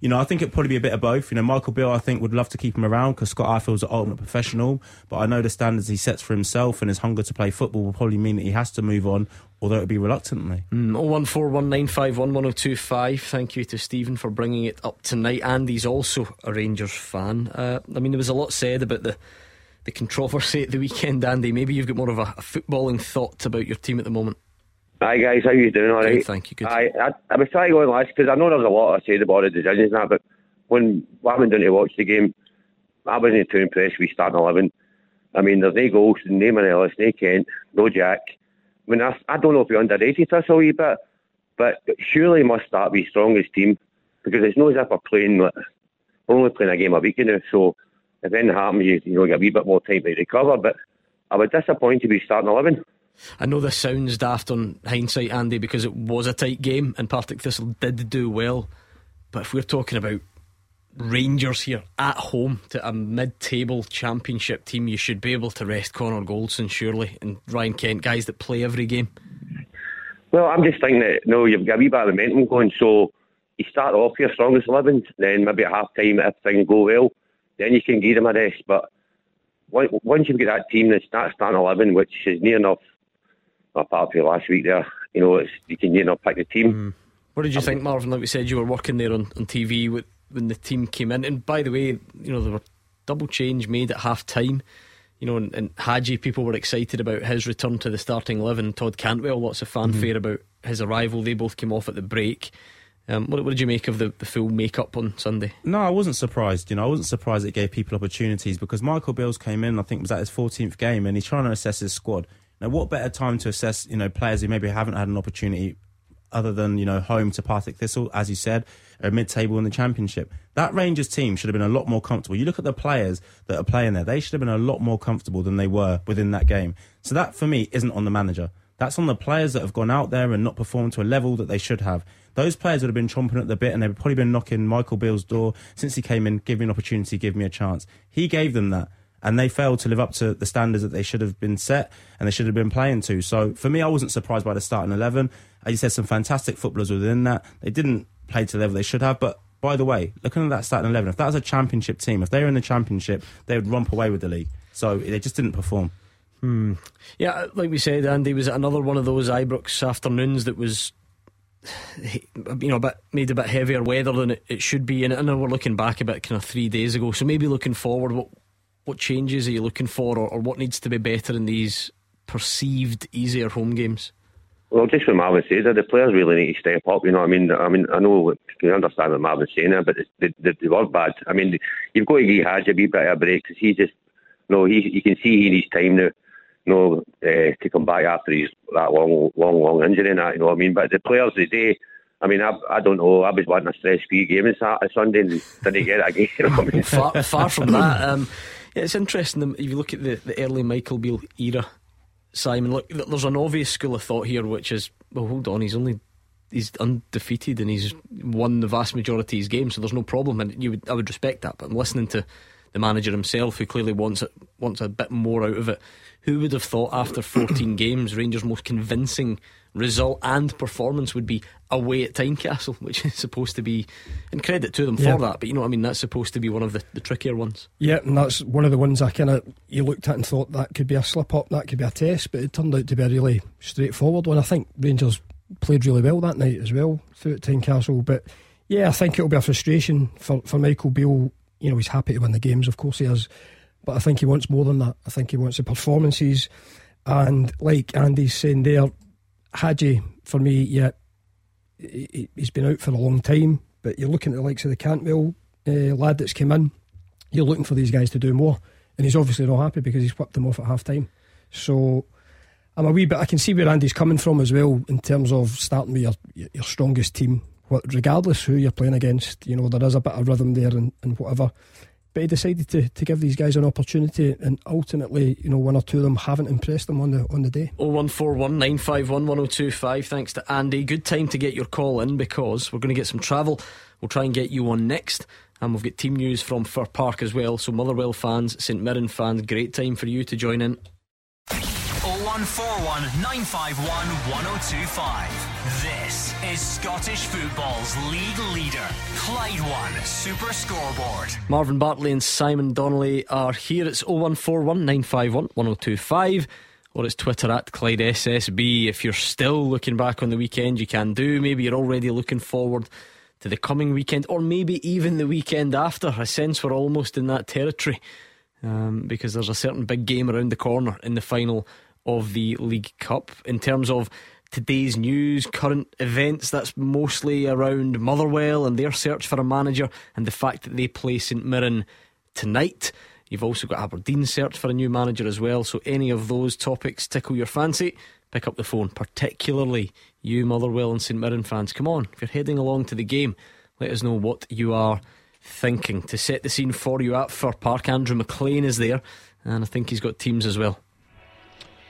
you know, I think it'd probably be a bit of both. You know, Michael Beale, I think, would love to keep him around because Scott Arfield's an ultimate professional. But I know the standards he sets for himself and his hunger to play football will probably mean that he has to move on, although it'd be reluctantly. Mm, 01419511025. Thank you to Stephen for bringing it up tonight. Andy's also a Rangers fan. Uh, I mean, there was a lot said about the the controversy at the weekend, Andy. Maybe you've got more of a, a footballing thought about your team at the moment. Hi guys, how you doing? All right. Good, thank you. Good. I, I, I was trying to go on last because I know there's a lot I said about the decisions and that, but when I went down to watch the game, I wasn't too impressed with starting eleven. I mean, there's no goals, no Ellis, no Kent, no Jack. I mean, I, I don't know if we underrated us a wee bit, but surely must start with strongest team because it's not as if we're playing. We're only playing a game a week, you know. So if anything happens, you, you know, get a wee bit more time to recover. But I was disappointed with starting eleven. I know this sounds daft on hindsight, Andy, because it was a tight game and Partick Thistle did do well. But if we're talking about Rangers here at home to a mid table championship team, you should be able to rest Connor Goldson, surely, and Ryan Kent, guys that play every game. Well, I'm just thinking that, no, you've got a wee bit of momentum going, so you start off your strongest 11, then maybe at half time, if things go well, then you can give them a rest. But once you've got that team that's starting 11, which is near enough apart from last week there, you know, it's, you can you know pick the team. Mm. What did you think, Marvin? Like we said, you were working there on, on TV with, when the team came in, and by the way, you know there were double change made at half time. You know, and, and Hagi, people were excited about his return to the starting eleven. Todd Cantwell, lots of fanfare mm about his arrival. They both came off at the break. Um, what, what, did you make of the, the full makeup on Sunday? No, I wasn't surprised. You know, I wasn't surprised it gave people opportunities because Michael Beale's came in. I think was at his 14th game, and he's trying to assess his squad. Now, what better time to assess, you know, players who maybe haven't had an opportunity other than, you know, home to Partick Thistle, as you said, are mid-table in the championship. That Rangers team should have been a lot more comfortable. You look at the players that are playing there; they should have been a lot more comfortable than they were within that game. So that, for me, isn't on the manager. That's on the players that have gone out there and not performed to a level that they should have. Those players would have been chomping at the bit, and they've probably been knocking Michael Beale's door since he came in. Give me an opportunity, give me a chance. He gave them that and they failed to live up to the standards that they should have been set and they should have been playing to. So for me, I wasn't surprised by the starting 11. As you said, some fantastic footballers within that. They didn't play to the level they should have, but by the way, looking at that starting 11, if that was a championship team, if they were in the championship, they would romp away with the league. So they just didn't perform. Hmm. Yeah, like we said, Andy was another one of those Ibrox afternoons that was, you know, a bit made a bit heavier weather than it, it should be. And I know we're looking back a bit kind of three days ago, so maybe looking forward, what what changes are you looking for, or, or what needs to be better in these perceived easier home games? Well, just what Marvin says, the players really need to step up. You know, I mean, I mean, I know you understand what Marvin's saying there, but they, they, they were bad. I mean, you've got to give Hagi a wee bit of a break because he's just, you know, he you can see he needs time now, you know, uh, to come back after his that long, long, long injury and that. You know, what I mean, but the players today. I mean, I, I don't know. I was wanting a stress-free game on Sunday, and didn't get it again. <laughs> You know I mean? far, far from that. Um, it's interesting if you look at the, the early Michael Beale era, Simon. Look, there's an obvious school of thought here, which is, well, hold on, he's only he's undefeated and he's won the vast majority of his games, so there's no problem. And you would, I would respect that. But I'm listening to the manager himself, who clearly wants it, wants a bit more out of it. Who would have thought after 14 <coughs> games, Rangers' most convincing result and performance would be away at Tynecastle, <laughs> which is supposed to be, and credit to them yeah. for that. But you know what I mean? That's supposed to be one of the, the trickier ones. Yeah, and that's one of the ones I kind of you looked at and thought that could be a slip up, that could be a test, but it turned out to be a really straightforward one. I think Rangers played really well that night as well through at Tynecastle. But yeah, I think it'll be a frustration for, for Michael Beale. You know, he's happy to win the games, of course he is. But I think he wants more than that. I think he wants the performances. And like Andy's saying there, Hagi, for me, yeah, he's been out for a long time, but you're looking at the likes of the Cantwell uh, lad that's come in, you're looking for these guys to do more. And he's obviously not happy because he's whipped them off at half time. So I'm a wee bit, I can see where Andy's coming from as well in terms of starting with your, your strongest team, regardless who you're playing against. You know, there is a bit of rhythm there and, and whatever. but he decided to, to give these guys an opportunity, and ultimately, you know, one or two of them haven't impressed them on the on the day. 0141 951 1025. Thanks to Andy. Good time to get your call in because we're going to get some travel. We'll try and get you on next. And we've got team news from Fir Park as well. So, Motherwell fans, St Mirren fans, great time for you to join in. 0141 951 1025. This is Scottish football's league leader, Clyde One Super Scoreboard. Marvin Bartley and Simon Donnelly are here. It's 0141 951 1025 or it's Twitter at Clyde SSB. If you're still looking back on the weekend, you can do. Maybe you're already looking forward to the coming weekend, or maybe even the weekend after. I sense we're almost in that territory um, because there's a certain big game around the corner in the final of the League Cup. In terms of today's news, current events, that's mostly around Motherwell and their search for a manager and the fact that they play St Mirren tonight. You've also got Aberdeen search for a new manager as well. So, any of those topics tickle your fancy, pick up the phone, particularly you, Motherwell and St Mirren fans. Come on, if you're heading along to the game, let us know what you are thinking. To set the scene for you at Fir Park, Andrew McLean is there, and I think he's got teams as well.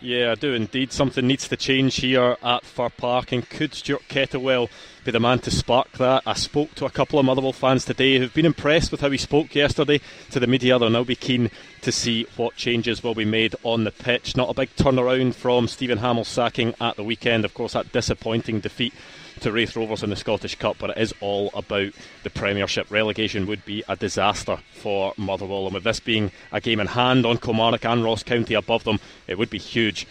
Yeah, I do indeed. Something needs to change here at Fir Park, and could Stuart Kettlewell be the man to spark that? I spoke to a couple of Motherwell fans today who've been impressed with how he spoke yesterday to the media. They'll now be keen to see what changes will be made on the pitch. Not a big turnaround from Stephen Hammell's sacking at the weekend. Of course, that disappointing defeat to Raith Rovers in the Scottish Cup, but it is all about the Premiership. Relegation would be a disaster for Motherwell, and with this being a game in hand on Kilmarnock and Ross County above them, it would be huge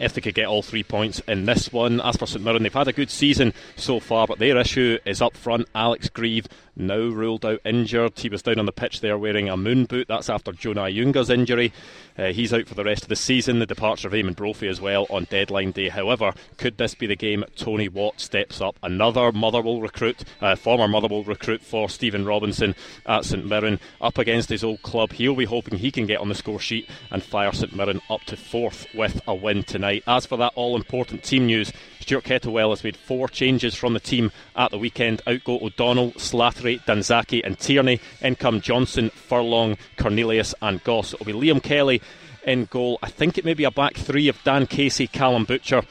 if they could get all three points in this one. As for St Mirren, they've had a good season so far, but their issue is up front. Alex Greive now ruled out injured. He was down on the pitch there wearing a moon boot. That's after Jonah Ayunga's injury. Uh, he's out for the rest of the season. The departure of Eamonn Brophy as well on deadline day. However, could this be the game Tony Watt steps up? Another Motherwell recruit, uh, former Motherwell recruit for Stephen Robinson at St Mirren, up against his old club. He'll be hoping he can get on the score sheet and fire St Mirren up to fourth with a win tonight. As for that all important team news, Stuart Kettlewell has made four changes from the team at the weekend. Out go O'Donnell, Slattery, Danzaki, and Tierney. In come Johnson, Furlong, Cornelius, and Goss. It'll be Liam Kelly in goal. I think it may be a back three of Dan Casey, Callum Butcher,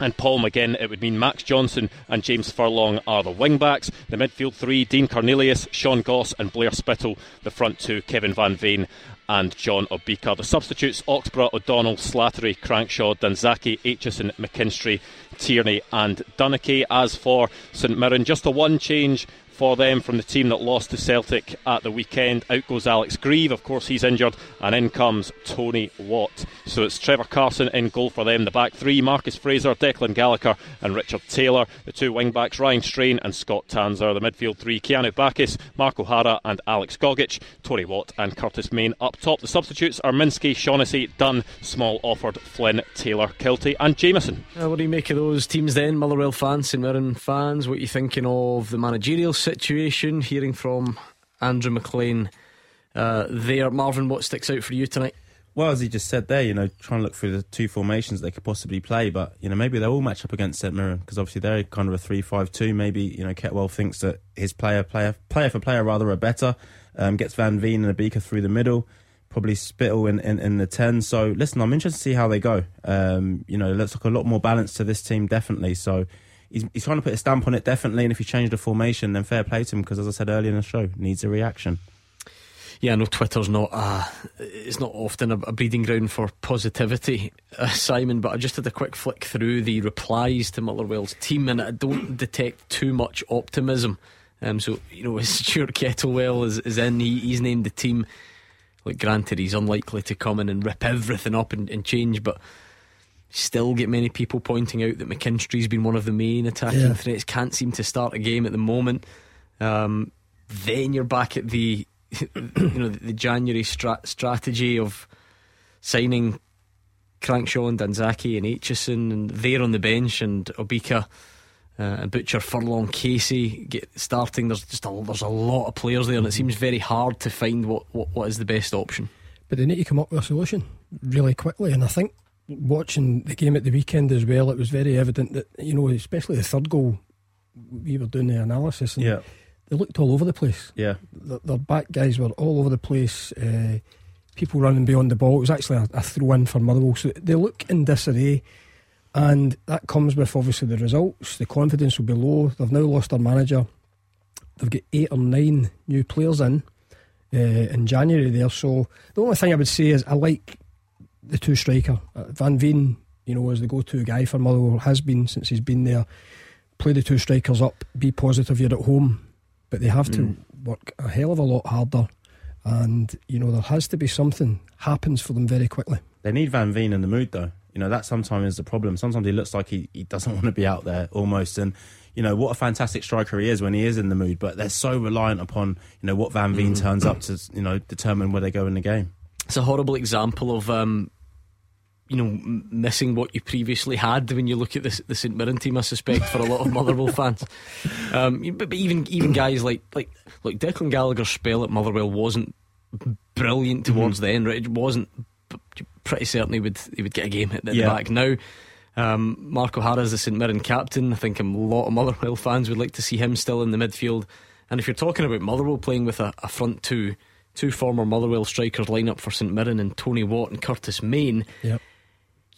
and Paul McGinn, it would mean Max Johnston and James Furlong are the wing backs. The midfield three, Dean Cornelius, Sean Goss, and Blair Spittal. The front two, Kevin Van Veen and John Obika. The substitutes, Oxborough, O'Donnell, Slattery, Crankshaw, Danzaki, Aitchison, McKinstry, Tierney, and Dunnicky. As for St Mirren, just a one change for them from the team that lost to Celtic at the weekend. Out goes Alex Greive, of course, he's injured, and in comes Tony Watt. So it's Trevor Carson in goal for them. The back three Marcus Fraser, Declan Gallagher, and Richard Tait. The two wing backs Ryan Strain and Scott Tanser. The midfield three Keanu Baccus, Mark O'Hara, and Alex Gogic. Tony Watt and Curtis Main up top. The substitutes are Minsky, Shaughnessy, Dunne, Small, Offord, Flynn, Taylor, Kiltie, and Jameson. Uh, what do you make of those teams then? Motherwell fans, St Mirren fans, what are you thinking of the managerial situation? Hearing from Andrew McLean uh, there. Marvin, what sticks out for you tonight? Well, as he just said there, you know, trying to look through the two formations they could possibly play, but you know, maybe they'll all match up against St Mirren because obviously they're kind of a three-five-two. Maybe you know, Kettlewell thinks that his player, player, player for player rather, are better. Um, gets Van Veen and Obika through the middle, probably Spittal in, in, in the ten. So listen, I'm interested to see how they go. Um, you know, it looks like a lot more balance to this team, definitely. So he's, he's trying to put a stamp on it, definitely. And if he changed the formation, then fair play to him because, as I said earlier in the show, needs a reaction. Yeah, I know Twitter's not uh, it's not often a, a breeding ground for positivity, uh, Simon. But I just had a quick flick through the replies to Motherwell's team, and I don't detect too much optimism. Um, so you know, <laughs> as Stuart Kettlewell is, is in. He, he's named the team. Like, granted, he's unlikely to come in and rip everything up and, and change, but still get many people pointing out that McKinstry's been one of the main attacking Yeah. threats. Can't seem to start a game at the moment. Um, then you're back at the <coughs> you know the January stra- strategy of signing Crankshaw and Danzaki and Aitchison and they're on the bench and Obika uh, and Butcher, Furlong, Casey get starting. There's just a, there's a lot of players there, and it seems very hard to find what, what, what is the best option. But they need to come up with a solution really quickly. And I think watching the game at the weekend as well, it was very evident that, you know, especially the third goal, we were doing the analysis. And Yeah. they looked all over the place. Yeah. Their, their back guys were all over the place. Uh, people running beyond the ball. It was actually a, a throw in for Motherwell. So they look in disarray. And that comes with obviously the results. The confidence will be low. They've now lost their manager. They've got eight or nine new players in uh, in January there. So the only thing I would say is I like the two striker. Uh, Van Veen, you know, as the go to guy for Motherwell, has been since he's been there. Play the two strikers up, be positive you're at home. But they have to Mm. work a hell of a lot harder. And, you know, there has to be something happens for them very quickly. They need Van Veen in the mood, though. You know, that sometimes is the problem. Sometimes he looks like he, he doesn't <laughs> want to be out there almost. And, you know, what a fantastic striker he is when he is in the mood. But they're so reliant upon, you know, what Van Veen turns up to, you know, determine where they go in the game. It's a horrible example of, um, you know, m- missing what you previously had when you look at the, the St Mirren team. I suspect for a lot of Motherwell fans, <laughs> um, but, but even even guys like like like Declan Gallagher's spell at Motherwell wasn't brilliant towards the end. Right, it wasn't. Pretty certain he would he would get a game hit at Yeah. the back now. Um, Mark O'Hara's the St Mirren captain. I think a lot of Motherwell fans would like to see him still in the midfield. And if you're talking about Motherwell playing with a, a front two, two former Motherwell strikers line up for St Mirren and Tony Watt and Curtis Main, Yep.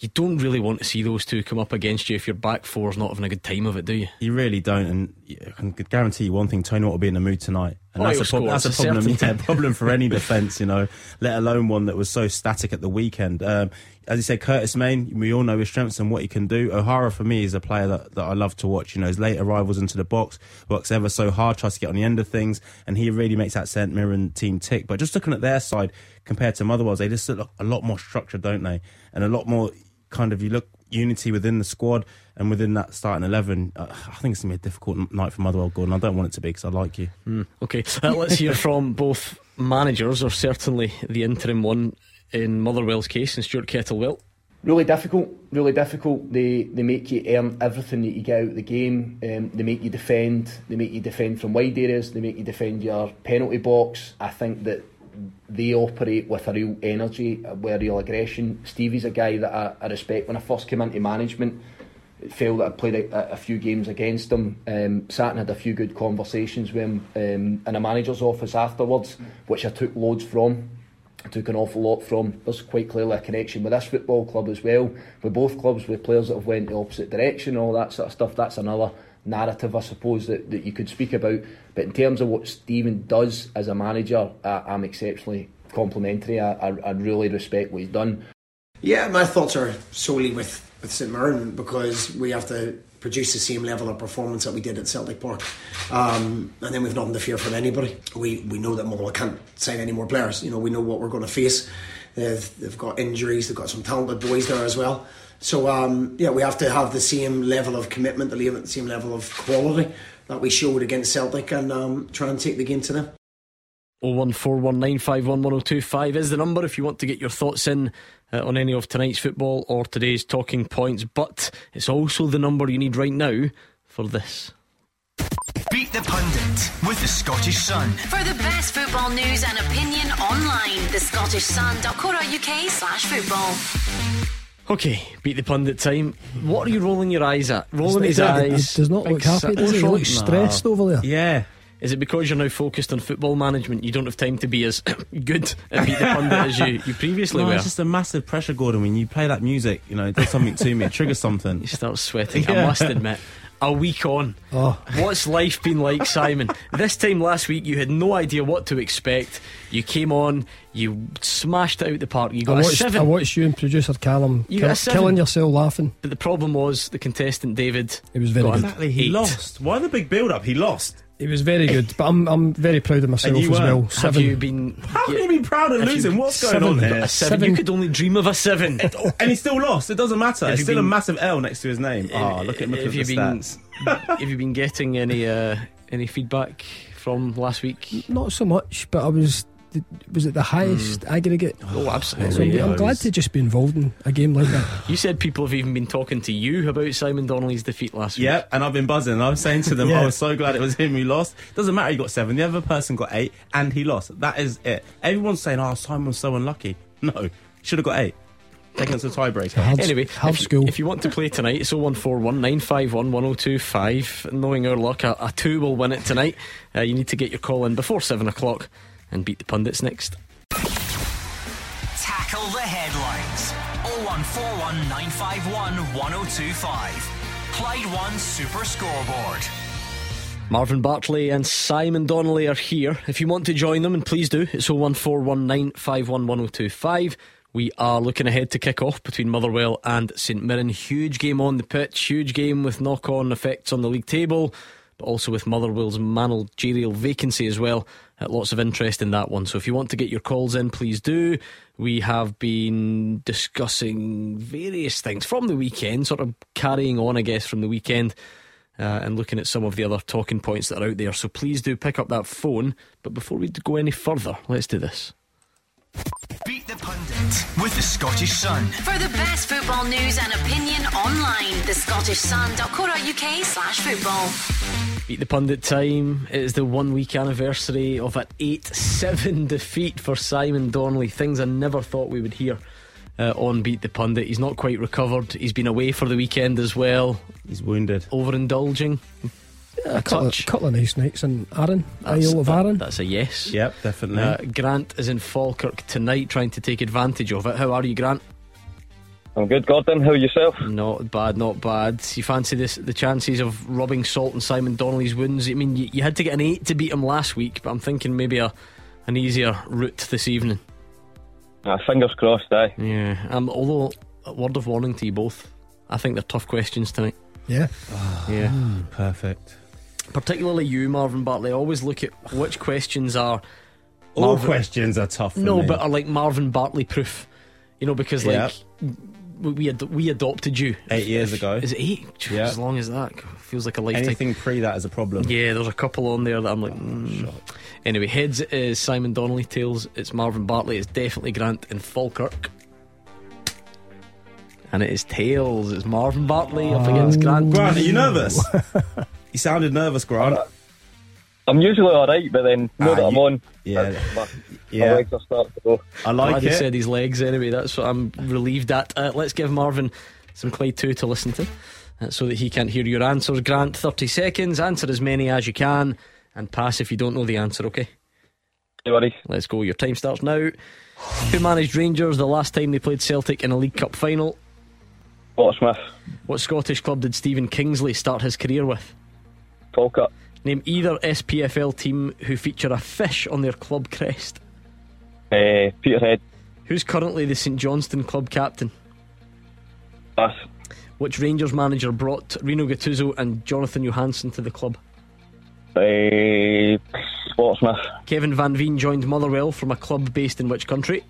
You don't really want to see those two come up against you if your back four's not having a good time of it, do you? You really don't, and I can guarantee you one thing: Tony Watt will be in the mood tonight, and Oh, that's, a prob- that's a it's a problem. Yeah, <laughs> problem for any defence, you know, let alone one that was so static at the weekend. Um, as you said, Curtis Main, we all know his strengths and what he can do. O'Hara for me is a player that, that I love to watch. You know, his late arrivals into the box works ever so hard, tries to get on the end of things, and he really makes that St Mirren team tick. But just looking at their side compared to Motherwell's, they just look a lot more structured, don't they? And a lot more kind of you look unity within the squad and within that starting 11 uh, I think it's going to be a difficult night for Motherwell Gordon I don't want it to be because I like you Okay, uh, let's hear from both managers, or certainly the interim one in Motherwell's case, and Stuart Kettlewell. Really difficult, really difficult. They they make you earn everything that you get out of the game. Um, they make you defend. They make you defend from wide areas. They make you defend your penalty box. I think that they operate with a real energy, with a real aggression. Stevie's a guy that I, I respect. When I first came into management, it felt that I played a, a few games against him. Um, sat and had a few good conversations with him um, in a manager's office afterwards, which I took loads from. I took an awful lot from. There's quite clearly a connection with this football club as well. With both clubs, with players that have went the opposite direction, all that sort of stuff. That's another narrative, I suppose, that, that you could speak about. But in terms of what Stephen does as a manager, I, I'm exceptionally complimentary. I, I, I really respect what he's done. Yeah, my thoughts are solely with, with St Mirren because we have to produce the same level of performance that we did at Celtic Park. Um, and then we've nothing to fear from anybody. We we know that Motherwell can't sign any more players. You know, we know what we're going to face. They've, they've got injuries, they've got some talented boys there as well. So, um, yeah, we have to have the same level of commitment, the same level of quality that we showed against Celtic and um, try and take the game to them. 01419511025 is the number if you want to get your thoughts in uh, on any of tonight's football or today's talking points. But it's also the number you need right now for this. Beat the Pundit with the Scottish Sun. For the best football news and opinion online, thescottishsun.co.uk slash football. Okay, beat the pundit time. What are you rolling your eyes at? Rolling his eyes. does not look happy, does he? look circle. looks stressed over there. yeah Is it because you're now focused on football management? You don't have time to be as <coughs> good at beat the pundit as you, you previously no, were. it's just a massive pressure Gordon when you play that music you know it does something to me it triggers something <laughs> You start sweating. <laughs> I must admit. A week on. Oh. What's life been like, Simon? <laughs> this time last week, you had no idea what to expect. You came on, you smashed it out the park. You I got a watched, I watched you and producer Callum You kill- got a seven. killing yourself laughing. But the problem was the contestant David. It was very got good. exactly he eight. lost why the big build up he lost It was very good, but I'm I'm very proud of myself as weren't. well. Have Seven. you been? how can you be proud of Have you- losing what's going seven- on A here seven. Seven. You could only dream of a seven. and he still lost it doesn't matter Have it's you still a been- massive L next to his name oh look at look Have at you the been- stats <laughs> Have you been getting any uh, any feedback from last week? Not so much, but I was. Was it the highest aggregate? Oh, So absolutely. I'm, I'm glad to just be involved in a game like that. <laughs> You said people have even been talking to you about Simon Donnelly's defeat last week. Yep, and I've been buzzing. I was saying to them, <laughs> Yeah. I was so glad it was him who lost. Doesn't matter, he got seven. The other person got eight, and he lost. That is it. Everyone's saying, "Oh, Simon's so unlucky." No, should have got eight. Taking us to tiebreaker. Anyway, if, if you want to play tonight, it's 0141 951 1025. Knowing our luck, a, a two will win it tonight. Uh, you need to get your call in before 7 o'clock and beat the pundits next. Tackle the headlines. 0141 951 1025. Clyde One Super Scoreboard. Marvin Bartley and Simon Donnelly are here. If you want to join them, and please do, it's 01419511025. We are looking ahead to kick off between Motherwell and St Mirren. Huge game on the pitch, huge game with knock on effects on the league table, but also with Motherwell's managerial vacancy as well. Uh, lots of interest in that one. So if you want to get your calls in, please do. We have been discussing various things from the weekend, sort of carrying on, I guess, from the weekend. Uh, and looking at some of the other talking points that are out there. So please do pick up that phone. But before we go any further, let's do this. Beat the pundit with the Scottish Sun. For the best football news and opinion online, the Scottish thescottishsun.co.uk slash football. Beat the pundit time. It is the one week anniversary of an 8 7 <laughs> defeat for Simon Donnelly. Things I never thought we would hear. Uh, on Beat the Pundit. He's not quite recovered. He's been away for the weekend as well. He's wounded. Overindulging. A couple of, couple of nice nights in Arran, That's, Isle of that- Arran. that's a yes. Yep, definitely. Uh, Grant is in Falkirk tonight trying to take advantage of it. How are you, Grant? I'm good, Gordon. How are yourself? Not bad, not bad. You fancy this? The chances of rubbing salt in Simon Donnelly's wounds. I mean, you, you had to get an eight to beat him last week, but I'm thinking maybe a an easier route this evening. Ah, fingers crossed, aye. Yeah. Um, although, a word of warning to you both. I think they're tough questions tonight. Yeah. Yeah. Perfect. Particularly you, Marvin Bartley. Always look at which questions are. All Marvin- questions are tough. For No, me. but are like Marvin Bartley proof. You know, because like Yeah. we we, ad- we adopted you Eight years ago. Is it eight? Yeah. As long as that feels like a lifetime. anything pre that is a problem. Yeah, there's a couple on there that I'm like. mm. Anyway, heads is Simon Donnelly. Tails it's Marvin Bartley. It's definitely Grant in Falkirk. And it is tails. It's Marvin Bartley up against Grant. Grant, are you nervous? <laughs> you sounded nervous, Grant. I'm usually alright, but then now Ah, that I'm you- on, yeah. my, my Yeah. legs are starting to go. I like Glad he it. said his legs anyway. That's what I'm relieved at. Uh, let's give Marvin some Clyde 2 to listen to uh, so that he can't hear your answers. Grant, 30 seconds. Answer as many as you can and pass if you don't know the answer, okay? No worries. Let's go. Your time starts now. Who managed Rangers the last time they played Celtic in a League Cup final? Portsmouth, What Scottish club did Stephen Kingsley start his career with? Falkirk, Name either SPFL team who feature a fish on their club crest. uh, Peterhead, Who's currently the St Johnstone club captain? Bass, Which Rangers manager brought Rino Gattuso and Jonatan Johansson to the club? uh, Portsmouth, Kevin Van Veen joined Motherwell from a club based in which country?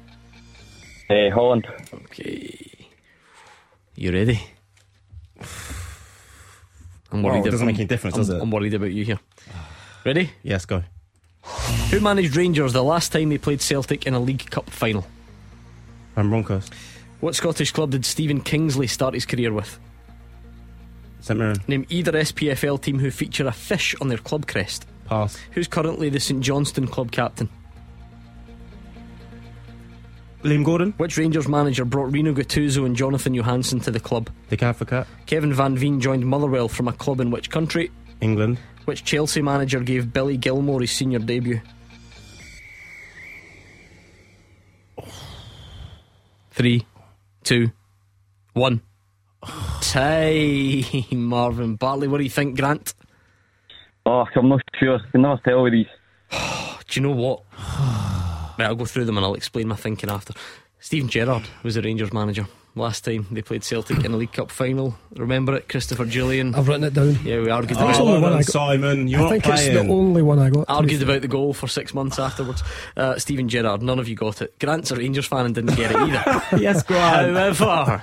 uh, Holland, Okay. You ready? I'm Well, it doesn't make any difference, I'm, does it? I'm worried about you here. Ready? Yes, go. Who managed Rangers the last time they played Celtic in a League Cup final? I'm Broncos. What Scottish club did Stephen Kingsley start his career with? St Mirren. Name either SPFL team who feature a fish on their club crest. Pass. Who's currently the St Johnstone club captain? Liam Gordon. Which Rangers manager brought Rino Gattuso and Jonatan Johansson to the club? The cat for cat. Kevin Van Veen joined Motherwell from a club in which country? England. Which Chelsea manager gave Billy Gilmour his senior debut? Three, two, one. Time, <laughs> Marvin Bartley. What do you think, Grant? Oh, I'm not sure. You can never tell with these. <sighs> Do you know what? <sighs> <sighs> right, I'll go through them and I'll explain my thinking after. Steven Gerrard was the Rangers manager last time they played Celtic in the League Cup final. Remember it? Christopher Jullien. I've written it down. Yeah, we argued I think about the only one I got. Simon, you're I not think it's playing. the only one I got. Argued about the goal for six months afterwards. Uh, Steven Gerrard, none of you got it. Grant's a Rangers fan and didn't get it either. <laughs> yes, Grant. However,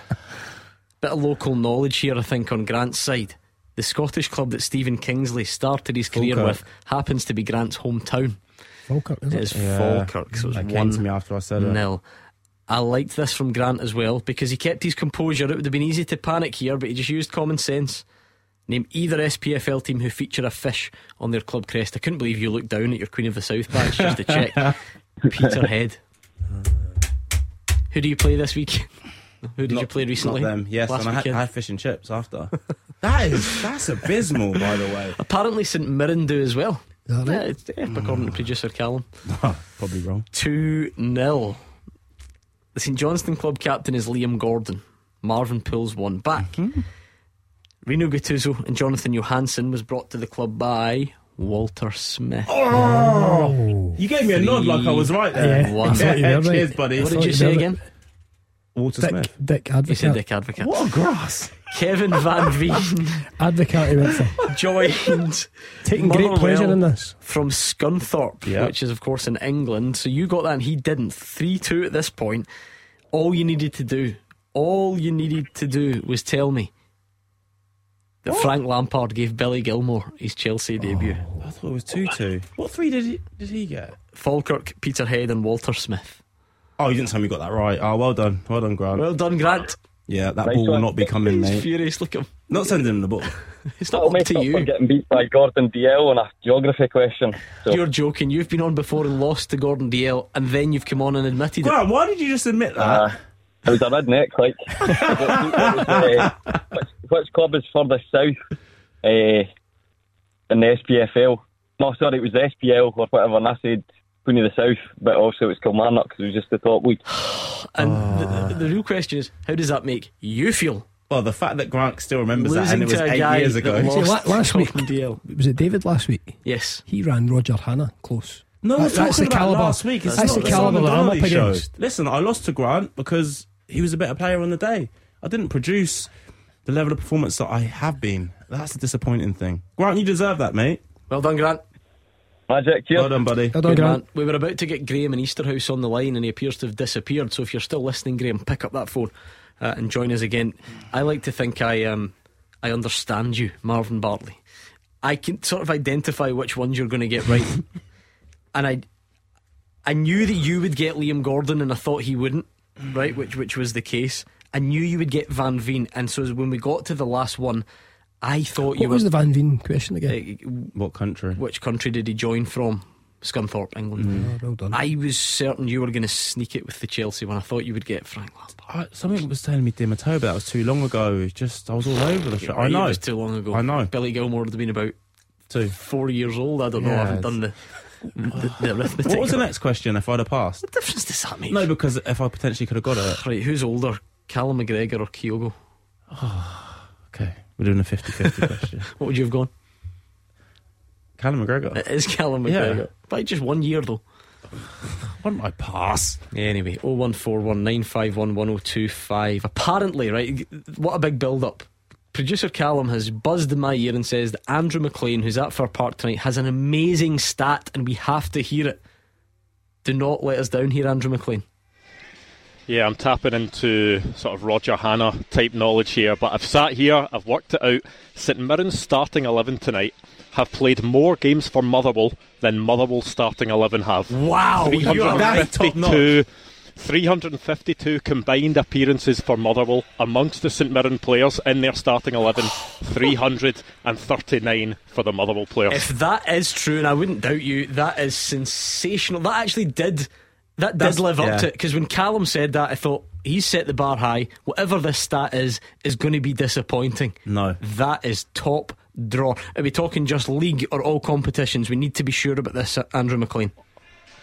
bit of local knowledge here, I think, on Grant's side. The Scottish club that Stephen Kingsley started his career Falkirk. with happens to be Grant's hometown. Falkirk, is It it? is Yeah. Falkirk, so it's That one to me after I said it. nil. I liked this from Grant as well because he kept his composure. It would have been easy to panic here, but he just used common sense. Name either SPFL team who feature a fish on their club crest. I couldn't believe you looked down at your Queen of the South badge just to check. <laughs> Peterhead. Who do you play this week? Who did Not- you play recently? Not them. Yes, Last and I had, weekend? I had fish and chips after. <laughs> that is that's abysmal, by the way. Apparently, St Mirren do as well. Is that Yeah, right? it's, yeah, according to producer Callum. <laughs> Probably wrong. 2 0. The St Johnstone club captain is Liam Gordon. Marvin pulls one back. Mm-hmm. Rino Gattuso and Jonatan Johansson was brought to the club by Walter Smith. Oh, you gave me a nod like I was right there. Yeah, I thought you were right. Cheers, buddy. What did you thought say were right. again? Walter Dick, Smith. Dick You said Advocaat. Dick Advocaat. What a grass. Kevin Van Veen <laughs> Advocaat, he went for. joined Taking great Motherwell pleasure in this. from Scunthorpe, Yep. which is, of course, in England. So you got that and he didn't. 3 2 at this point. All you needed to do, all you needed to do was tell me that Frank Lampard gave Billy Gilmour his Chelsea oh, debut. I thought it was two two. What three did he did he get? Falkirk, Peterhead, and Walter Smith. Oh, you didn't tell me you got that right. Oh, well done, well done, Grant. Well done, Grant. yeah, that Nice ball will one. not be coming, He's mate. furious. Look at him. Not sending him the ball. <laughs> It's not I'll up to up for you. getting beat by Gordon Dalziel on a geography question. So You're joking. You've been on before and lost to Gordon Dalziel, and then you've come on and admitted it. Grant, why did you just admit that? uh, it was a redneck, like. <laughs> uh, which, which club is furthest south uh, in the SPFL? No, sorry, it was the SPL or whatever, and I said Queen of the South, but also it's was Kilmarnock because it was just the top league. <gasps> And the, the, the real question is, how does that make you feel? well, the fact that Grant still remembers that, and it was eight years ago. See, last week- Dalziel. Was it David last week? Yes. He ran Roger Hanna close. No, That- we're that's talking the about calibre. last week. It's That's not the calibre that I'm up Donnelly show. against. Listen, I lost to Grant because he was a better player on the day. I didn't produce the level of performance that I have been. That's a disappointing thing. Grant, you deserve that, mate. Well done, Grant. Magic, cheers. Well done, buddy. Well done, Good Grant. man. We were about to get Graham in Easterhouse on the line, and he appears to have disappeared. So if you're still listening, Graham, pick up that phone uh, and join us again. I like to think I um I understand you, Marvin Bartley. I can sort of identify which ones you're going to get right, <laughs> and I I knew that you would get Liam Gordon, and I thought he wouldn't. Right, which which was the case. I knew you would get Van Veen, and so when we got to the last one, I thought you What was were. the Van Veen question again? uh, What country? which country did he join from? Scunthorpe, England. Oh, well done. I was certain you were going to sneak it with the Chelsea one. I thought you would get Frank Lampard. I, something was telling me Di Matteo, but that was too long ago. It's just I was all over the show. You're I know. It was too long ago. I know. Billy Gilmour would have been about Two. four years old. I don't know. I haven't Yes. done the, the, the arithmetic. What was the next question if I'd have passed? What difference does that make? No, because if I potentially could have got it. Right, who's older, Callum McGregor or Kyogo? <sighs> Okay, we're doing a 50 50 <laughs> question. What would you have gone? Callum McGregor. It is Callum Yeah. McGregor. By just one year, though. <laughs> Why didn't I pass? Anyway, 01419511025. Apparently, right, what a big build up. Producer Callum has buzzed in my ear and says that Andrew McLean, who's at Fir Park tonight, has an amazing stat and we have to hear it. Do not let us down here, Andrew McLean. Yeah, I'm tapping into sort of Roger Hanna type knowledge here, but I've sat here, I've worked it out. St Mirren's starting 11 tonight have played more games for Motherwell than Motherwell's starting 11 have. Wow, that's top 352, 352 combined appearances for Motherwell amongst the St Mirren players in their starting 11, 339 for the Motherwell players. If that is true, and I wouldn't doubt you, that is sensational. That actually did. That did That's- live up yeah. to it because when Callum said that, I thought he's set the bar high. Whatever this stat is, is going to be disappointing. No. That is top draw. Are we talking just league or all competitions? We need to be sure about this, uh, Andrew McLean.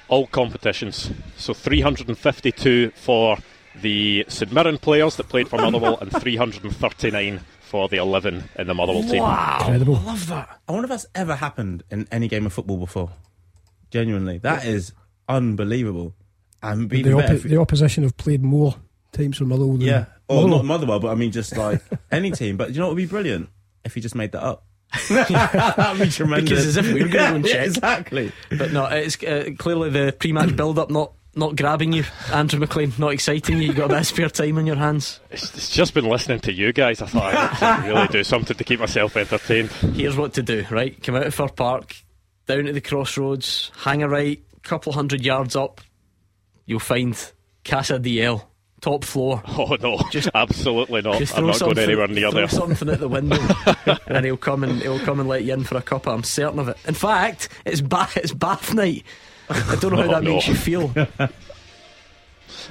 all competitions. So 352 for the St Mirren players that played for Motherwell and 339 for the 11 in the Motherwell team. Incredible. I love that. I wonder if that's ever happened in any game of football before. Genuinely, that is unbelievable. And being The, oppo- the opposition have played more times for Motherwell than yeah, or Motherwell. not Motherwell, but I mean just like <laughs> any team. But you know what would be brilliant if he just made that up. <laughs> That'd be tremendous. Because as if we were gonna go and <laughs> check. exactly. But no, it's uh, clearly the pre-match build-up not not grabbing you, Andrew McLean, not exciting you. You got a bit of spare time on your hands. It's, it's just been listening to you guys. I thought I need to really do something to keep myself entertained. Here's what to do, right? Come out of Fir Park, down to the crossroads, hang a right, couple hundred yards up, you'll find Casa Dalziel, top floor. <laughs> Oh no, just absolutely not. Just I'm not going anywhere near throw there. something at the window, <laughs> and he'll come and he'll come and let you in for a cuppa. I'm certain of it. In fact, it's ba- it's bath night. I don't know how Oh, that no. makes you feel. <laughs>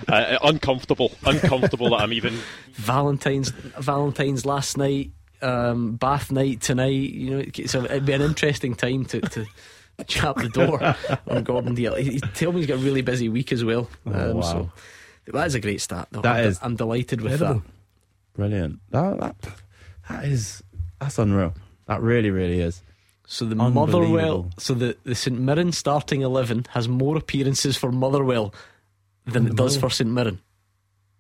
Uh, uncomfortable, uncomfortable that I'm even. Valentine's Valentine's last night, um, Bath night tonight. You know, it's a, it'd be an interesting time to. to <laughs> Chap the door on Gordon Dalziel. He, he tell me he's got a really busy week as well. Um, Oh, wow. So that is a great start. Though. That I'm, is. I'm delighted with Incredible. that. Brilliant. That, that, that is that's unreal. That really, really is. So the Motherwell, Unbelievable. so the, the St Mirren starting eleven has more appearances for Motherwell than it does for St Mirren.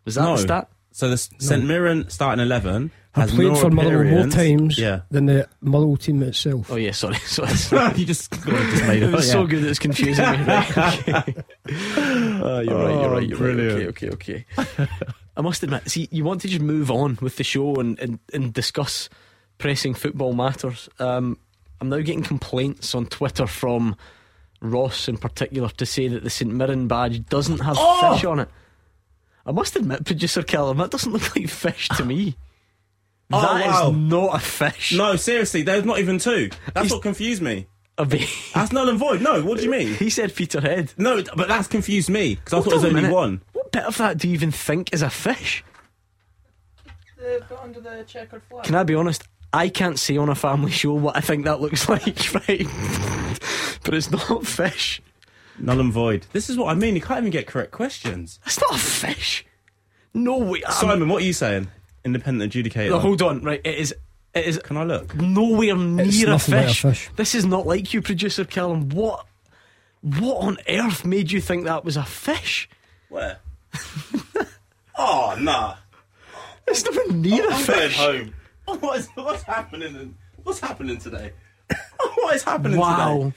Was that no. the stat? So the St Mirren starting eleven Have has played for Motherwell more times Yeah. than the Motherwell team itself. Oh yeah, sorry, <laughs> <laughs> sorry. you just, just made <laughs> it was up, so yeah. good it's confusing me. Right, okay. Oh, you're right. You're Oh, right. You're brilliant. right. Okay. Okay. Okay. I must admit, see, you want to just move on with the show and, and, and discuss pressing football matters. Um, I'm now getting complaints on Twitter from Ross in particular to say that the St Mirren badge doesn't have Oh! fish on it. I must admit, producer Callum, that doesn't look like fish to me. Oh, That is wow. not a fish. No, seriously, there's not even two. That's what confused me. A bit. That's null and void. No, what do you mean? <laughs> He said Peterhead. No, but that's confused me because I thought there was only minute. one. What bit of that do you even think is a fish? under the checkered flag. Can I be honest? I can't say on a family show what I think that looks <laughs> like, right? <laughs> but it's not fish. Null and void. This is what I mean. You can't even get correct questions. It's not a fish. No way. I'm- Simon, what are you saying? Independent adjudicator. No, hold on. Right, it is. It is Can I look? nowhere near a nothing like a fish. fish. This is not like you, producer Callum. What? What on earth made you think that was a fish? Where? <laughs> oh, nah. It's nowhere near a I'm going fish. home. <laughs> What is, what's happening? What's happening today? <laughs> what is happening Wow. today?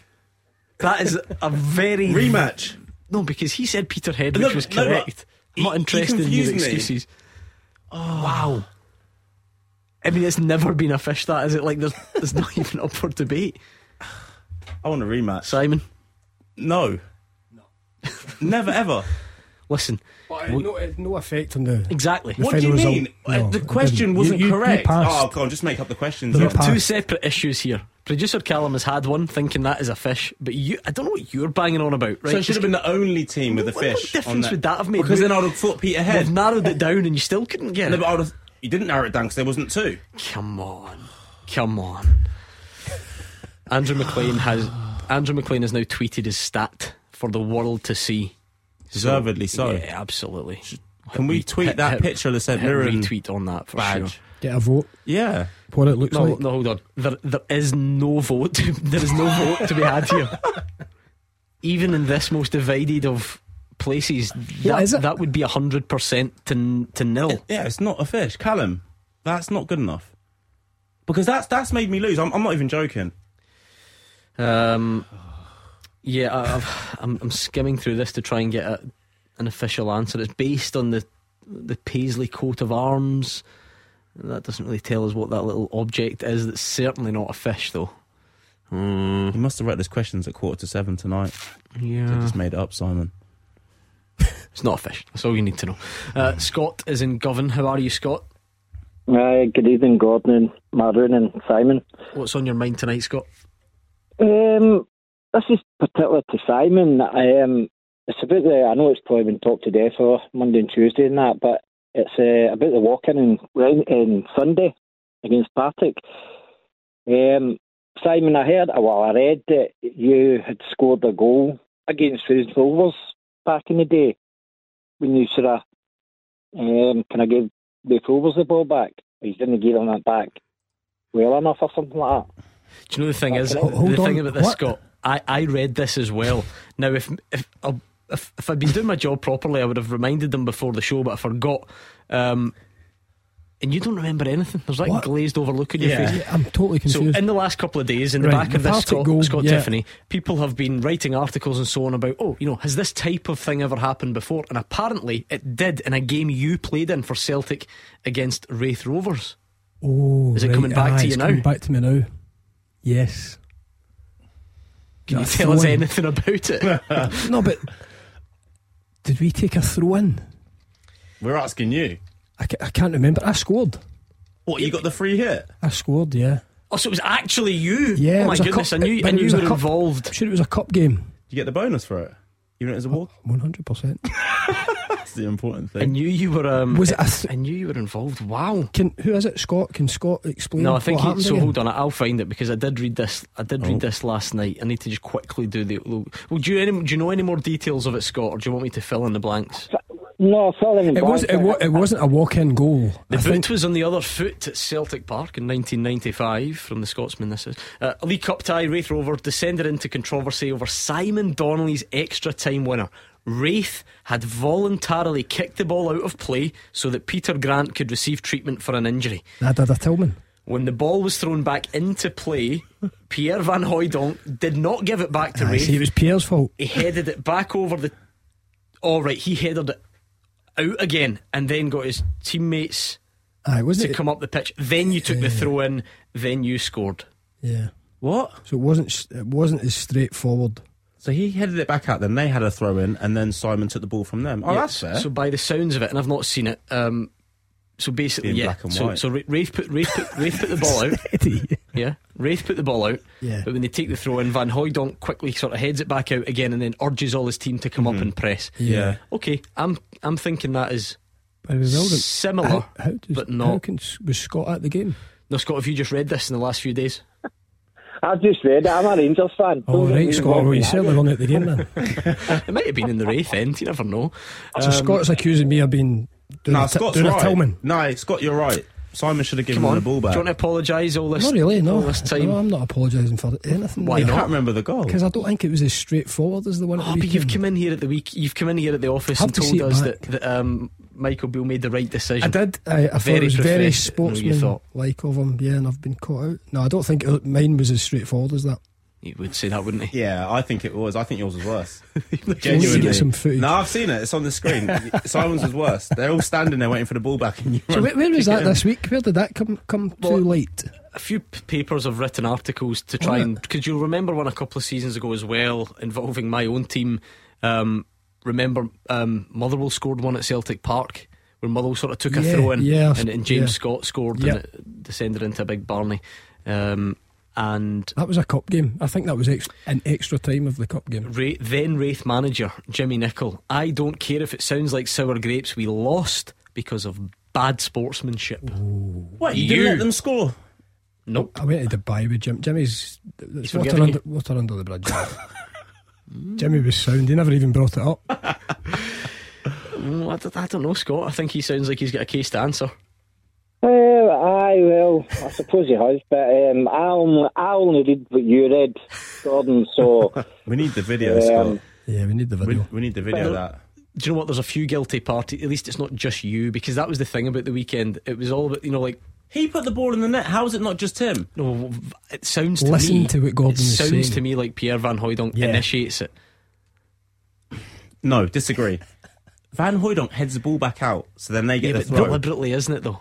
That is a very Rematch. No, because he said Peterhead, No, which was no, but correct. I'm not he- he interested in your confused me. Excuses. Wow. I mean, it's never been a fish. That is it? Like, there's, there's not <laughs> even up for debate. I want a rematch. Simon, No. No. Never ever. Listen. But uh, no, uh, no effect on the. Exactly. The What do you final mean? Uh, No, the question wasn't You- you- you correct. passed. oh, go on, just make up the questions. The then. rep- Two separate issues here. Producer Callum has had one thinking that is a fish, but you, I don't know what you're banging on about, right? So it should have been the only team with a fish. what difference on would that have made? Because We- then I would have thought Peter They've Head. narrowed it down and you still couldn't get No, it. but have, you didn't narrow it down because there wasn't two. Come on. Come on. Andrew McLean has Andrew McLean has now tweeted his stat for the world to see. Deservedly so. Yeah, absolutely. Can we tweet hit- that hit- picture of the St hit Mirren retweet on that for badge? sure. Get a vote. Yeah. What it looks No, like. no, hold on. There, there is no vote. To, <laughs> there is no vote to be had here. <laughs> Even in this most divided of places, that, is it? that would be hundred percent to to nil. Yeah, it's not a fish. Callum, that's not good enough. Because that's that's made me lose. I'm, I'm not even joking. Um, yeah, I, I've, I'm, I'm skimming through this to try and get a, an official answer. It's based on the the Paisley coat of arms. That doesn't really tell us what that little object is. That's certainly not a fish, though. Hmm, You must have read those questions at quarter to seven tonight. You yeah, just made it up, Simon. <laughs> it's not a fish. That's all you need to know. Uh, Scott is in Govan. How are you, Scott? Hi, good evening, Gordon and Maroon and Simon. What's on your mind tonight, Scott? Um, this is particular to Simon. Um, it's about the. I know it's probably been talked to death for Monday and Tuesday and that, but it's uh, about the walk-in in, in Sunday against Partick. Um, Simon, I heard, well, I read that you had scored a goal against Raith Rovers back in the day when you sort of um, kind of gave the Rovers the ball back. You didn't give them that back well enough or something like that. Do you know the thing is Hold the thing on, about this, what? Scott? I, I read this as well. Now, if if if if I'd been doing my job properly, I would have reminded them before the show, but I forgot. Um, and you don't remember anything. There's like What? glazed over look on your Yeah. face. Yeah, I'm totally confused. So in the last couple of days, in the Right, back of the this Scott, goal, Scott yeah. Tiffany, people have been writing articles and so on about, oh, you know, has this type of thing ever happened before? And apparently it did in a game you played in for Celtic against Raith Rovers. oh, Is it right, coming back aye, to you it's now? Coming back to me now. Yes. Can you tell us throw-in. anything about it? <laughs> No, but did we take a throw in? We're asking you. I, ca- I can't remember. I scored. What, you got the free hit? I scored. Yeah. oh, so it was actually you? Yeah. Oh it my was a goodness, cup- I knew, but I it knew was you a were cup- involved. I'm sure it was a cup game. Did you get the bonus for it? Even if it was a walk? One hundred percent. That's the important thing. I thing. knew you were. Um, Was it a th- I knew you were involved. Wow. Can who is it? Scott? Can Scott explain? No, I think what he, so. again? Hold on, I'll find it because I did read this. I did Oh. read this last night. I need to just quickly do the. Well, do you any, do you know any more details of it, Scott, or do you want me to fill in the blanks? No, fill It was. blanks. It, wa- it wasn't a walk-in goal. The I boot think. was on the other foot at Celtic Park in 1995 from the Scotsman. This is uh, a League Cup tie. Raith Rover descended into controversy over Simon Donnelly's extra time winner. Raith had voluntarily kicked the ball out of play so that Peter Grant could receive treatment for an injury. That did a Tillman. When the ball was thrown back into play, Pierre Van Hooijdonk did not give it back to Aye, Raith. it was Pierre's fault. He headed it back over the. All right, he headed it out again and then got his teammates Aye, wasn't to it? come up the pitch. Then you took the throw in. Then you scored. Yeah. What? So it wasn't. It wasn't as straightforward. So he headed it back out, then they had a throw in, and then Simon took the ball from them. Oh, Yeah, that's fair. So by the sounds of it, and I've not seen it. Um, so basically, Being yeah. black and so white. so Ra- Raith put Raith put Raith put the ball out. <laughs> Yeah, Rafe put the ball out. Yeah. But when they take the throw in, Van Hooijdonk quickly sort of heads it back out again, and then urges all his team to come up and press. yeah. Okay, I'm I'm thinking that is But it was Eldon. similar, How, how does, but How not. can, was Scott at the game? No, Scott, have you just read this in the last few days? I've just read it. I'm a Rangers fan. Oh, Don't right, Scott. wrong Well, you that. certainly weren't at the game then. <laughs> It might have been in the Raith end. You never know. so Um, Scott's accusing me of being doing, No, a, t- Scott's doing right. Tillman. No, Scott, you're right. Simon should have given Come him the ball back. do you want to apologise all this? Not really. No, all this time. no, I'm not apologising for anything. Why I can't remember the goal. Because I don't think it was as straightforward as the one. at Oh, the but you've come in here at the week. You've come in here at the office and told see us that, that um, Michael Beale made the right decision. I did. I, I thought it was very professional, you sportsman-like of him. Yeah, and I've been caught out. No, I don't think it, mine was as straightforward as that. You would say that, wouldn't he? Yeah, I think it was. I think yours was worse. <laughs> You need to Genuinely. get some footage. No, I've seen it. It's on the screen. <laughs> Simon's was worse. They're all standing there waiting for the ball back. And you So where, where was that this week? Where did that come come Well, too late? A few papers have written articles to try Oh, and because you'll remember one a couple of seasons ago as well involving my own team. Um, remember, um, Motherwell scored one at Celtic Park where Motherwell sort of took a throw in, yeah, and, and James yeah. Scott scored, Yeah. and it descended into a big Barney. Um, and That was a cup game. I think that was ex- an extra time of the cup game. Ra- then Raith manager Jimmy Nicholl. I don't care if it sounds like sour grapes. We lost because of bad sportsmanship. What, you didn't let them score? Nope. I went to Dubai with Jim. Jimmy's it's water under, water under the bridge. <laughs> Jimmy was sound. He never even brought it up. <laughs> I, don't, I don't know, Scott. I think he sounds like he's got a case to answer. Uh, aye, well, I suppose he has, but um, I, only, I only read what you read, Gordon, so. <laughs> We need the video, Um, Scott. Yeah, we need the video. we need the video of that. Do you know what? There's a few guilty parties. At least it's not just you, because that was the thing about the weekend. It was all about, you know, like, He put the ball in the net. How is it not just him? no, it sounds to Listen me. to what Gordon it is sounds saying. to me like Pierre Van Hooijdonk Yeah. initiates it. No, disagree. Van Hooijdonk heads the ball back out, so then they get Yeah, the throw. deliberately, isn't it, though?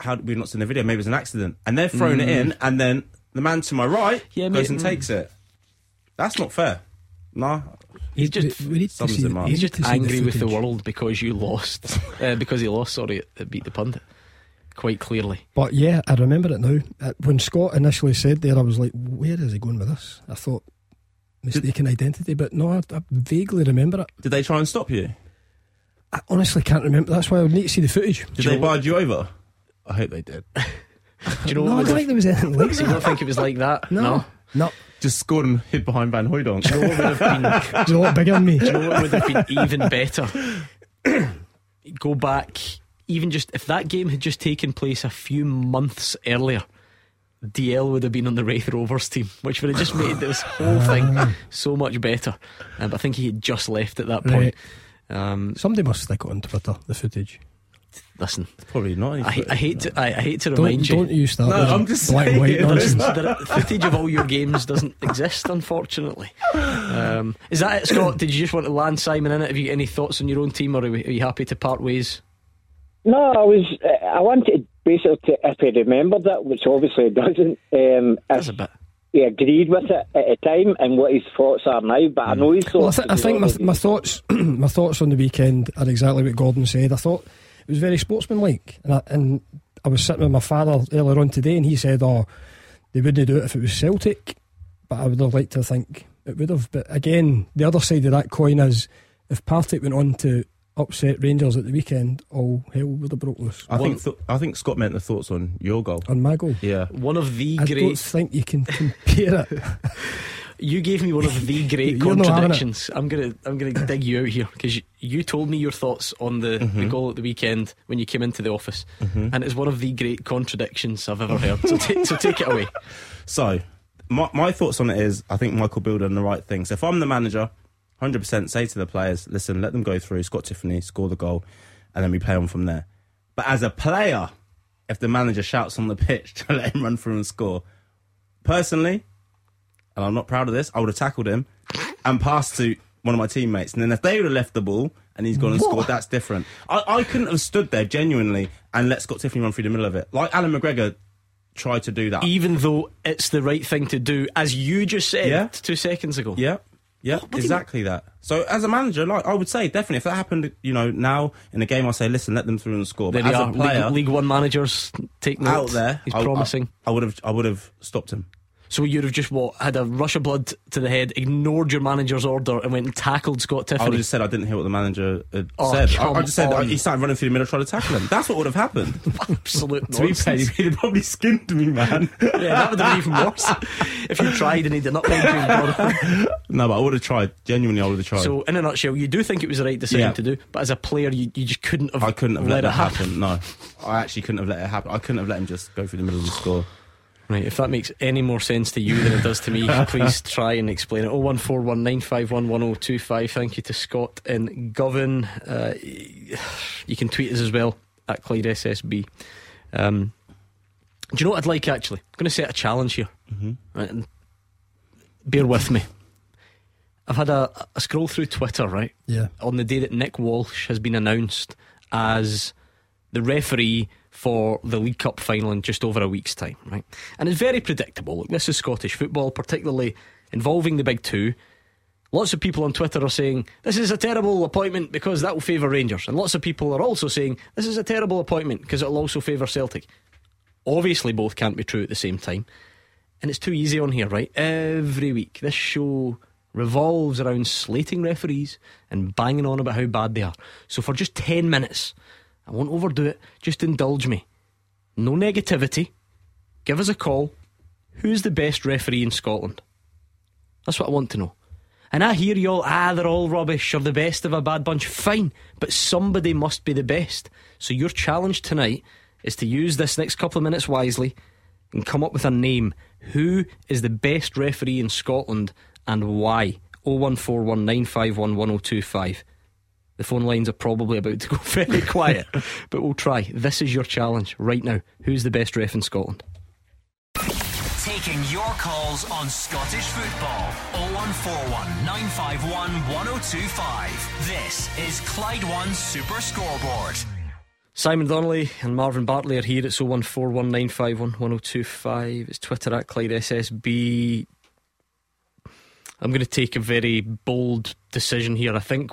How we've not seen the video? Maybe it was an accident, and they're throwing it in, and then the man to my right Yeah, goes mate, and mm. takes it. That's not fair. No, He's just we need to see. him up. He's just to see angry with the world because you lost. <laughs> uh, because he lost, sorry, it, it beat the pundit. Quite clearly. But yeah, I remember it now. Uh, When Scott initially said there, I was like, "Where is he going with this?" I thought mistaken identity, but no, I, I vaguely remember it. did they try and stop you? I honestly can't remember. That's why I would need to see the footage. Did Do you they know what- barge you over? I hope they did. <laughs> Do you know no, I what don't think there was anything like So you don't that. think it was like that? No, no. Just scored and hid behind Van Hooijdonk. Do you know what would have been? He's a lot bigger than me. Do you know what would have been even better? <clears throat> Go back, even just if that game had just taken place a few months earlier, Dalziel would have been on the Raith Rovers team, which would have just made this whole <laughs> thing so much better. Uh, but I think he had just left at that point. Um, Somebody must stick it on Twitter. The footage. Listen, Probably not. I, hate- I hate to I, I hate to Don't remind you. don't you start. No, I'm just black and white saying. Nonsense. the <laughs> footage of all your games doesn't exist, unfortunately. Um, is that it, Scott? Did you just want to land Simon in it? Have you got any thoughts on your own team, or are, we, are you happy to part ways? No, I was. Uh, I wanted basically to, if he remembered it, which obviously he doesn't. Um, That's a bit. he agreed with it at the time and what his thoughts are now, but I know his Well, I, th- I think my, my thoughts, <clears throat> my thoughts on the weekend are exactly what Gordon said. I thought it was very sportsmanlike, and I, and I was sitting with my father earlier on today, and he said, "Oh, they wouldn't do it if it was Celtic," but I would have liked to think It would have. But again, the other side of that coin is if Partick went on to upset Rangers at the weekend, all hell would have broke loose. I think th- I think Scott meant the thoughts on your goal. On my goal? Yeah. One of the I great. don't think you can <laughs> compare it. <laughs> You gave me one of the <laughs> great You're not having it. contradictions. I'm gonna I'm gonna dig you out here because you, you told me your thoughts on the, the Mm-hmm. goal at the weekend when you came into the office, and it's one of the great contradictions I've ever heard. So, ta- so take it away. <laughs> So, my, my thoughts on it is I think Michael Beale done the right thing. So, if I'm the manager, 100% say to the players, listen, let them go through, Scott Tiffoney, score the goal, and then we play on from there. But as a player, if the manager shouts on the pitch <laughs> to let him run through and score, personally, and I'm not proud of this, I would have tackled him and passed to one of my teammates. And then if they would have left the ball and he's gone and What? scored, that's different. I, I couldn't have stood there genuinely and let Scott Tiffoney run through the middle of it. Like Alan McGregor tried to do that. Even though it's the right thing to do, as you just said Yeah. two seconds ago. Yeah. Yeah, exactly that. So as a manager, like I would say, definitely if that happened, you know, now in a game, I say, listen, let them through and score. But they as a player League, League One managers take note. out there, he's I, promising. I, I would have, I would have stopped him. So you'd have just what had a rush of blood to the head, ignored your manager's order, and went and tackled Scott Tiffoney. I would have just said I didn't hear what the manager had Oh, said. I, just said he started running through the middle, trying to tackle him. That's what would have happened. <laughs> Absolute to be fair, he'd probably skinned me, man. yeah, that would have been even worse if you tried and he did not make you. <laughs> no, but I would have tried. Genuinely, I would have tried. So, in a nutshell, you do think it was the right decision Yeah. to do, but as a player, you, you just couldn't have. I couldn't have let, let it happen. happen. No, I actually couldn't have let it happen. I couldn't have let him just go through the middle and score. Right, if that makes any more sense to you than it does to me, <laughs> please try and explain it. 01419511025. Thank you to Scott and Govan. Uh, you can tweet us as well at Clyde SSB. Um, do you know what I'd like actually? I'm going to set a challenge here. Right, and bear with me. I've had a, a scroll through Twitter, right? Yeah. On the day that Nick Walsh has been announced as the referee for the League Cup final in just over a week's time, right? And it's very predictable. Look, this is Scottish football, particularly involving the big two. Lots of people on Twitter are saying this is a terrible appointment because that will favour Rangers, and lots of people are also saying this is a terrible appointment because it will also favour Celtic. Obviously, both can't be true at the same time, and it's too easy on here, right? Every week, this show revolves around slating referees and banging on about how bad they are. So for just ten minutes, I won't overdo it. Just indulge me. No negativity. Give us a call. Who's the best referee in Scotland? That's what I want to know. And I hear you all, ah, they're all rubbish, or the best of a bad bunch. Fine, but somebody must be the best. So your challenge tonight is to use this next couple of minutes wisely and come up with a name. Who is the best referee in Scotland and why? 01419511025. The phone lines are probably about to go <laughs> very quiet, but we'll try. This is your challenge right now. Who's the best ref in Scotland? Taking your calls on Scottish football. 0141 951 1025. This is Clyde One Super Scoreboard. Simon Donnelly and Marvin Bartley are here. It's 01419511025. It's Twitter at Clyde SSB. I'm going to take a very bold decision here. I think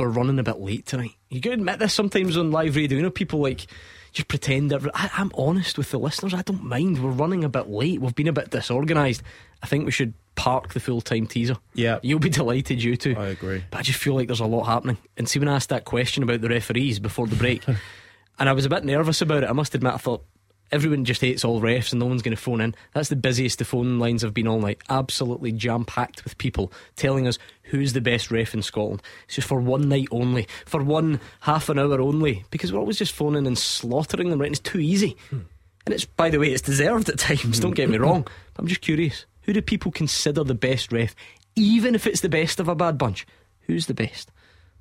we're running a bit late tonight. You can admit this sometimes on live radio. You know, people like just pretend. Every, I, I'm honest with the listeners. I don't mind. We're running a bit late. We've been a bit disorganised. I think we should park the full time teaser. Yeah. You'll be <laughs> delighted, you too. I agree. But I just feel like there's a lot happening. And see, when I asked that question about the referees before the break, <laughs> and I was a bit nervous about it, I must admit, I thought everyone just hates all refs and no one's going to phone in. That's the busiest the phone lines have been all night. Absolutely jam packed with people telling us who's the best ref in Scotland. It's just for one night only, for one half an hour only, because we're always just phoning and slaughtering them, right? And it's too easy. Hmm. And it's, by the way, it's deserved at times, don't get me hmm. wrong. But I'm just curious who do people consider the best ref, even if it's the best of a bad bunch? Who's the best?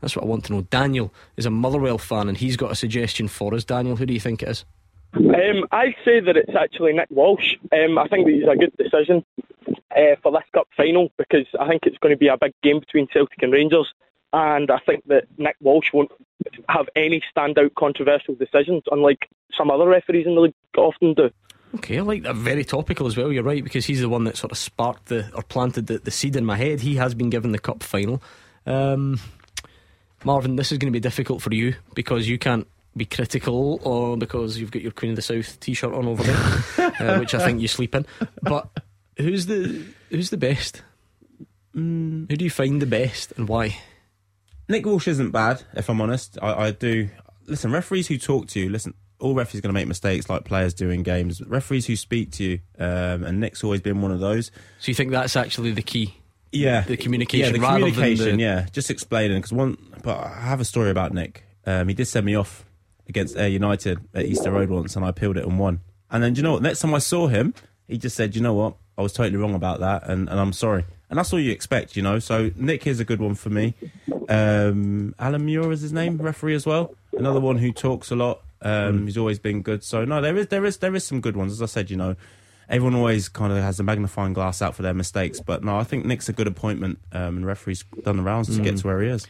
That's what I want to know. Daniel is a Motherwell fan and he's got a suggestion for us. Daniel, who do you think it is? Um, I say that it's actually Nick Walsh. Um, I think that he's a good decision uh, for this cup final because I think it's going to be a big game between Celtic and Rangers, and I think that Nick Walsh won't have any standout controversial decisions, unlike some other referees in the league often do. Okay, I like that. Very topical as well. You're right because he's the one that sort of sparked the or planted the, the seed in my head. He has been given the cup final. Um, Marvin, this is going to be difficult for you because you can't be critical or because you've got your Queen of the South t-shirt on over there, <laughs> uh, which I think you sleep in. But who's the who's the best? Mm. Who do you find the best and why? Nick Walsh isn't bad, if I'm honest. I, I do. Listen, referees who talk to you, listen, all referees are going to make mistakes like players do in games. Referees who speak to you, um, and Nick's always been one of those. So you think that's actually the key? Yeah, the communication. Yeah, the communication. The, Yeah, just explaining because one. But I have a story about Nick. Um, he did send me off against Ayr United at Easter Road once, and I peeled it and won. And then do you know what? Next time I saw him, he just said, "You know what? I was totally wrong about that, and, and I'm sorry." And that's all you expect, you know. So Nick is a good one for me. Um, Alan Muir is his name, referee as well. Another one who talks a lot. Um, He's always been good. So no, there is there is there is some good ones. As I said, you know, everyone always kind of has a magnifying glass out for their mistakes. But no, I think Nick's a good appointment, um, and referee's done the rounds to get Mm. to where he is.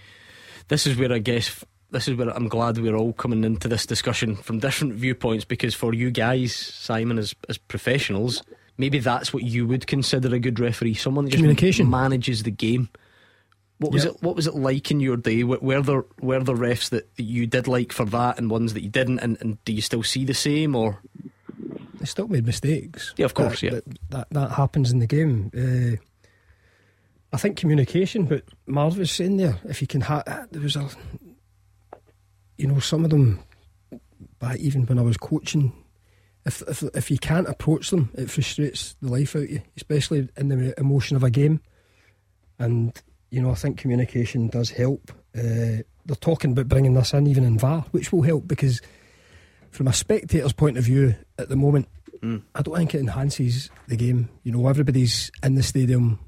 This is where I guess this is where I'm glad we're all coming into this discussion from different viewpoints because for you guys, Simon, as as professionals, maybe that's what you would consider a good referee, someone that just Communication. manages the game. What was Yeah. it? What was it like in your day? Were were there were there refs that you did like for that, and ones that you didn't? And, and do you still see the same, or They still made mistakes. Yeah, of course, That- yeah. That, that, that happens in the game. Uh, I think communication, but Marv was saying there, if you can have, there was a, you know, some of them, back even when I was coaching, if, if if you can't approach them, it frustrates the life out of you, especially in the emotion of a game. And you know, I think communication does help. Uh, they're talking about bringing this in even in VAR, which will help because from a spectator's point of view at the moment, Mm. I don't think it enhances the game. You know, everybody's in the stadium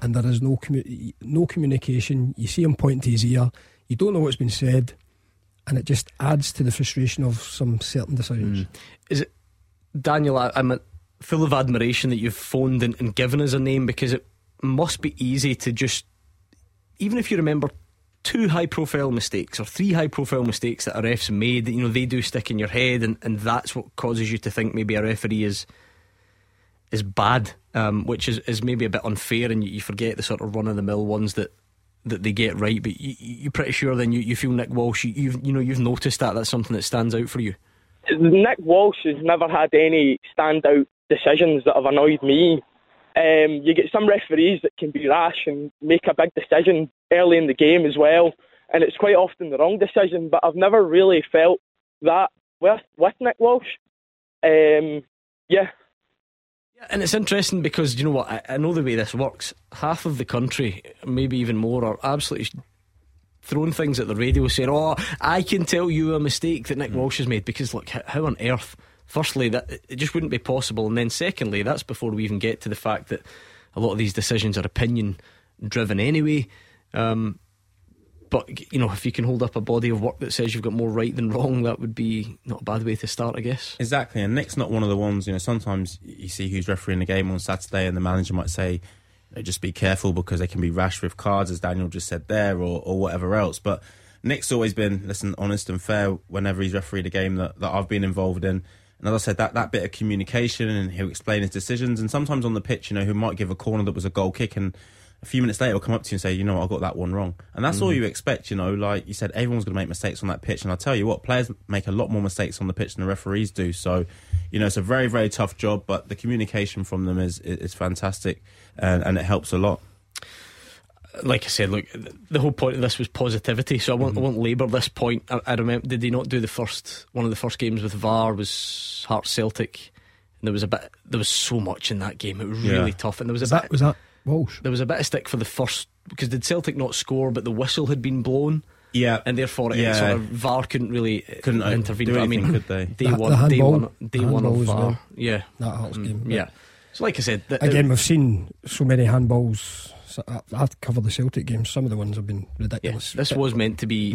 and there is no commu- no communication. You see him pointing to his ear, you don't know what's been said, and it just adds to the frustration of some certain decisions. is it Daniel? I, I'm full of admiration that you've phoned and, and given us a name because it must be easy to just, even if you remember two high profile mistakes or three high profile mistakes that a ref's made, you know, they do stick in your head, and, and that's what causes you to think maybe a referee is is bad, um, which is, is maybe a bit unfair, and you, you forget the sort of run of the mill ones that. That they get right, but you, you're pretty sure. Then you, you feel Nick Walsh. You, you've you know you've noticed that that's something that stands out for you. Nick Walsh has never had any standout decisions that have annoyed me. Um, you get some referees that can be rash and make a big decision early in the game as well, and it's quite often the wrong decision. But I've never really felt that with with Nick Walsh. Um, yeah, And it's interesting because you know what I, I know the way this works. Half of the country, maybe even more, are absolutely throwing things at the radio, saying, "Oh, I can tell you a mistake that Nick Walsh has made." Because look, how on earth? Firstly, that it just wouldn't be possible, and then secondly, that's before we even get to the fact that a lot of these decisions are opinion driven anyway. Um, but you know, if you can hold up a body of work that says you've got more right than wrong, that would be not a bad way to start, I guess. Exactly, and Nick's not one of the ones. You know, sometimes you see who's refereeing the game on Saturday, and the manager might say, you know, "Just be careful because they can be rash with cards," as Daniel just said there, or, or whatever else. But Nick's always been, listen, honest and fair whenever he's refereed a game that, that I've been involved in. And as I said, that, that bit of communication, and he'll explain his decisions. And sometimes on the pitch, you know, he might give a corner that was a goal kick, and a few minutes later, he'll come up to you and say, you know, what, I got that one wrong. And that's all Mm. you expect, you know. Like you said, everyone's going to make mistakes on that pitch. And I'll tell you what, players make a lot more mistakes on the pitch than the referees do. So, you know, it's a very, very tough job, but the communication from them is is, is fantastic, and, and it helps a lot. like I said, look, the whole point of this was positivity. So I won't, I won't labour this point. I, I remember, did they not do the first one of the first games with VAR was Hearts Celtic, and there was a bit, there was so much in that game. It was really Yeah. tough, and there was a Was bit, that was that Walsh? there was a bit of stick for the first because did Celtic not score, but the whistle had been blown. Yeah, and therefore it Yeah. sort of VAR couldn't really Couldn't, uh, intervene. do but I mean, could they? day The- one, the day handball- one, day one of handball VAR. well. Yeah, That Hearts Mm, game, Yeah. So like I said, th- Again, we've seen so many handballs. So I- I've covered the Celtic games. Some of the ones have been ridiculous. this was meant to be.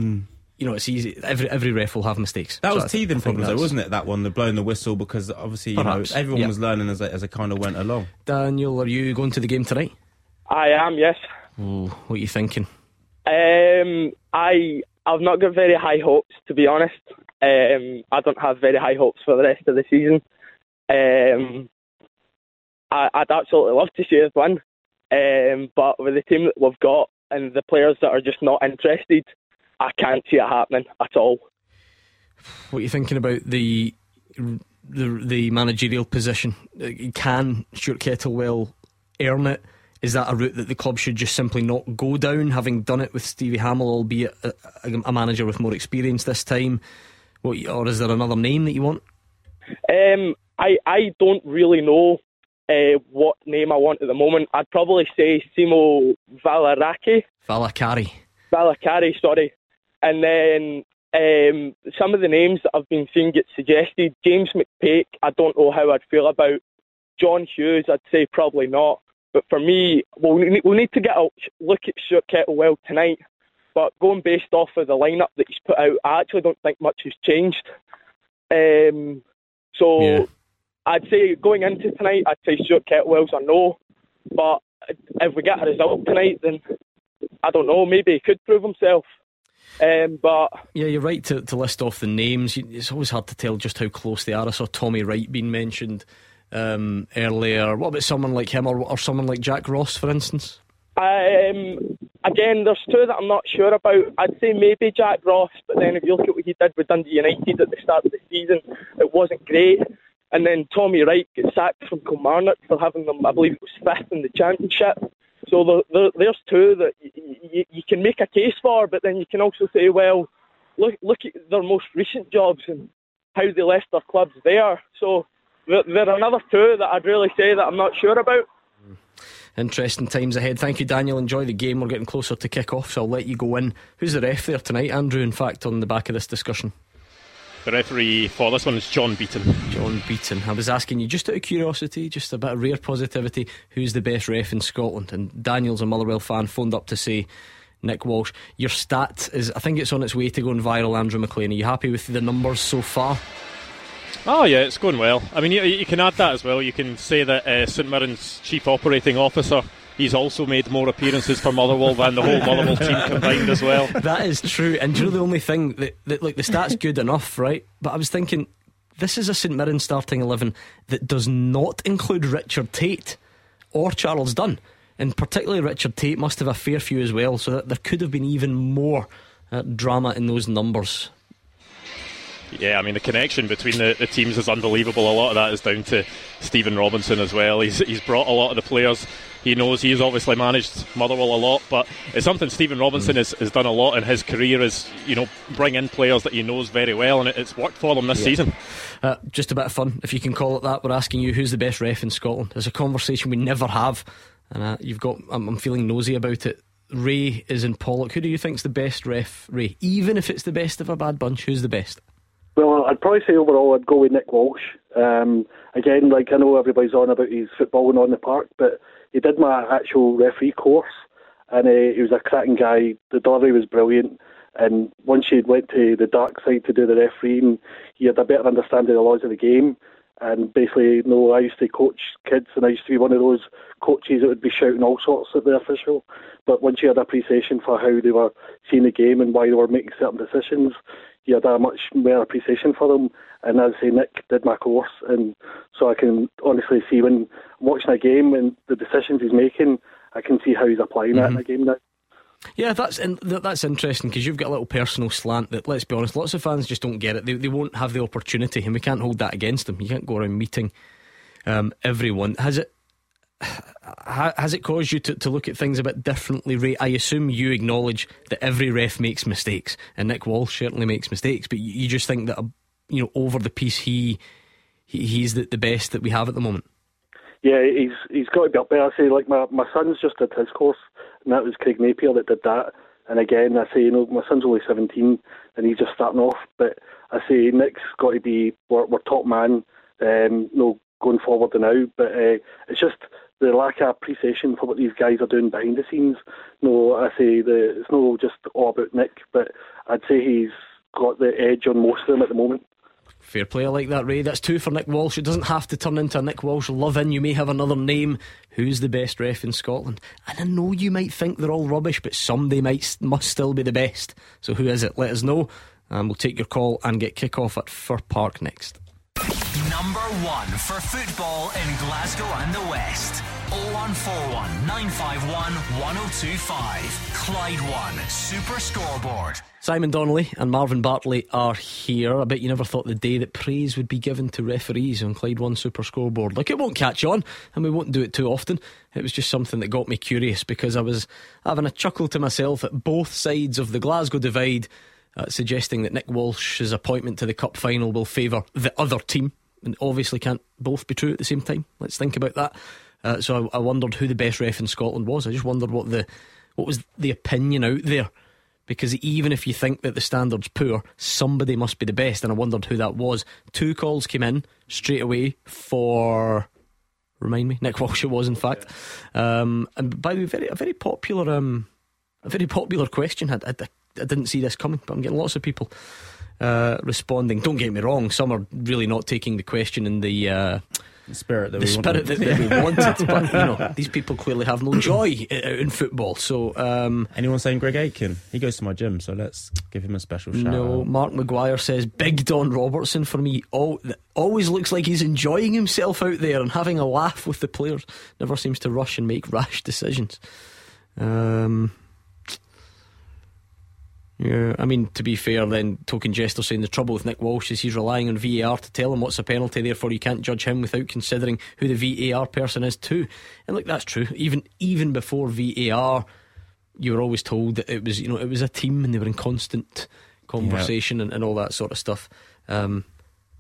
You know, it's easy. Every every ref will have mistakes. That So was I th- I teething problems, though, wasn't it? That one, the blowing the whistle, because obviously, you Perhaps, know, everyone yeah. was learning as it, as it kind of went along. Daniel, are you going to the game tonight? I am. Yes. Ooh, what are you thinking? Um, I I've not got very high hopes to be honest. Um, I don't have very high hopes for the rest of the season. Um, I, I'd absolutely love to see us win, um, but with the team that we've got and the players that are just not interested, I can't see it happening at all. What are you thinking about the the, the managerial position? Can Stuart Kettlewell earn it? is that a route that the club should just simply not go down, having done it with Stevie Hammell, albeit a, a manager with more experience this time? What, or is there another name that you want? Um, I I don't really know uh, what name I want at the moment. I'd probably say Simo Valaraki. Valakari. Valakari, sorry. And then um, some of the names that I've been seeing get suggested. James McPake, I don't know how I'd feel about. John Hughes, I'd say probably not. But for me, we'll need, we'll need to get a look at Stuart Kettlewell tonight. But going based off of the lineup that he's put out, I actually don't think much has changed. Um, so yeah. I'd say going into tonight, I'd say Stuart Kettlewell's a no. But if we get a result tonight, then I don't know. Maybe he could prove himself. Um, but yeah, you're right to, to list off the names. It's always hard to tell just how close they are. I saw Tommy Wright being mentioned um, earlier. What about someone like him or, or someone like Jack Ross, for instance? Um, again, there's two that I'm not sure about. I'd say maybe Jack Ross, but then if you look at what he did with Dundee United at the start of the season, it wasn't great. And then Tommy Wright gets sacked from Kilmarnock for having them, I believe it was fifth in the championship. So the, the, there's two that you, you can make a case for, but then you can also say, well, look look at their most recent jobs and how they left their clubs there. So there, there are another two that I'd really say that I'm not sure about. Interesting times ahead. Thank you, Daniel. Enjoy the game. We're getting closer to kick off, so I'll let you go in. Who's the ref there tonight, Andrew? In fact, on the back of this discussion. The referee for this one is John Beaton. John Beaton. I was asking you just out of curiosity, just a bit of rare positivity, who's the best ref in Scotland? And Daniel's a Motherwell fan, phoned up to say Nick Walsh. Your stat is, I think it's on its way to going viral, Andrew McLean. Are you happy with the numbers so far? Oh yeah, it's going well. I mean, you, you can add that as well. You can say that uh, St Mirren's chief operating officer he's also made more appearances for Motherwell than the whole Motherwell team combined as well. <laughs> That is true. And you know the only thing that, that like the stats good enough, right? But I was thinking this is a St Mirren starting eleven that does not include Richard Tait or Charles Dunne. And particularly Richard Tait must have a fair few as well, so that there could have been even more uh, drama in those numbers. Yeah, I mean the connection between the, the teams is unbelievable. A lot of that is down to Stephen Robinson as well. He's he's brought a lot of the players he knows he's obviously managed Motherwell a lot, but it's something Stephen Robinson mm. has, has done a lot in his career is you know bring in players that he knows very well, and it's worked for them this yeah. season. Uh, just a bit of fun, if you can call it that. We're asking you who's the best ref in Scotland. It's a conversation we never have, and uh, you've got. I'm, I'm feeling nosy about it. Ray is in Pollok. Who do you think's the best ref, Ray? Even if it's the best of a bad bunch, who's the best? Well, I'd probably say overall I'd go with Nick Walsh. Um, again, like I know everybody's on about his footballing on the park, but he did my actual referee course, and uh, he was a cracking guy. The delivery was brilliant, and once he went to the dark side to do the refereeing, he had a better understanding of the laws of the game. And basically, you know, I used to coach kids, and I used to be one of those coaches that would be shouting all sorts at the official. But once you had appreciation for how they were seeing the game and why they were making certain decisions, you had a much more appreciation for them. And as I say, Nick did my course, and so I can honestly see when watching a game and the decisions he's making, I can see how he's applying mm-hmm. that in a game now. Yeah, that's that's interesting because you've got a little personal slant that, let's be honest, lots of fans just don't get it. They, they won't have the opportunity, and we can't hold that against them. You can't go around meeting um, everyone. Has it has it caused you to, to look at things a bit differently, Ray? I assume you acknowledge that every ref makes mistakes, and Nick Walsh certainly makes mistakes, but you, just think that, uh, you know, over the piece, he, he he's the, the best that we have at the moment. Yeah, he's he's got to be up there. I say, like my my son's just did his course, and that was Craig Napier that did that. And again, I say, you know, my son's only 17, and he's just starting off. But I say, Nick's got to be we're, we're top man, um, you know, going forward now. But uh, it's just the lack of appreciation for what these guys are doing behind the scenes. No, I say the, it's not just all about Nick, but I'd say he's got the edge on most of them at the moment. Fair play, I like that, Ray. That's two for Nick Walsh. It doesn't have to turn into a Nick Walsh love in. You may have another name. Who's the best ref in Scotland? And I know you might think they're all rubbish, but somebody might must still be the best. So who is it? Let us know, and we'll take your call and get kick off at Fir Park next. Number one for football in Glasgow and the West. 0141 951 1025. Clyde One Super Scoreboard. Simon Donnelly and Marvin Bartley are here. I bet you never thought the day that praise would be given to referees on Clyde One Super Scoreboard. Like, it won't catch on, and we won't do it too often. It was just something that got me curious because I was having a chuckle to myself at both sides of the Glasgow divide, uh, suggesting that Nick Walsh's appointment to the Cup final will favour the other team. And obviously, can't both be true at the same time. Let's think about that. Uh, so I, I wondered who the best ref in Scotland was. I just wondered what the what was the opinion out there because even if you think that the standard's poor, somebody must be the best. And I wondered who that was. Two calls came in straight away for. Remind me, Nick Walsh. It was in fact, um, and by the way, very a very popular, um, a very popular question. I, I, I didn't see this coming, but I'm getting lots of people uh, responding. Don't get me wrong; some are really not taking the question in the. Uh, spirit that the we spirit wanted. that, that we wanted, <laughs> but you know these people clearly have no joy in football. So um, Anyone saying Greg Aitken? He goes to my gym, so let's give him a special shout No, out. Mark McGuire says Big Don Robertson for me. All, always looks like he's enjoying himself out there and having a laugh with the players. Never seems to rush and make rash decisions. Um, yeah, I mean, to be fair, then Token Jester saying the trouble with Nick Walsh is he's relying on VAR to tell him what's a penalty, therefore you can't judge him without considering who the VAR person is too. And look, that's true. Even even before VAR, you were always told that it was you know it was a team and they were in constant conversation and, and all that sort of stuff. Um,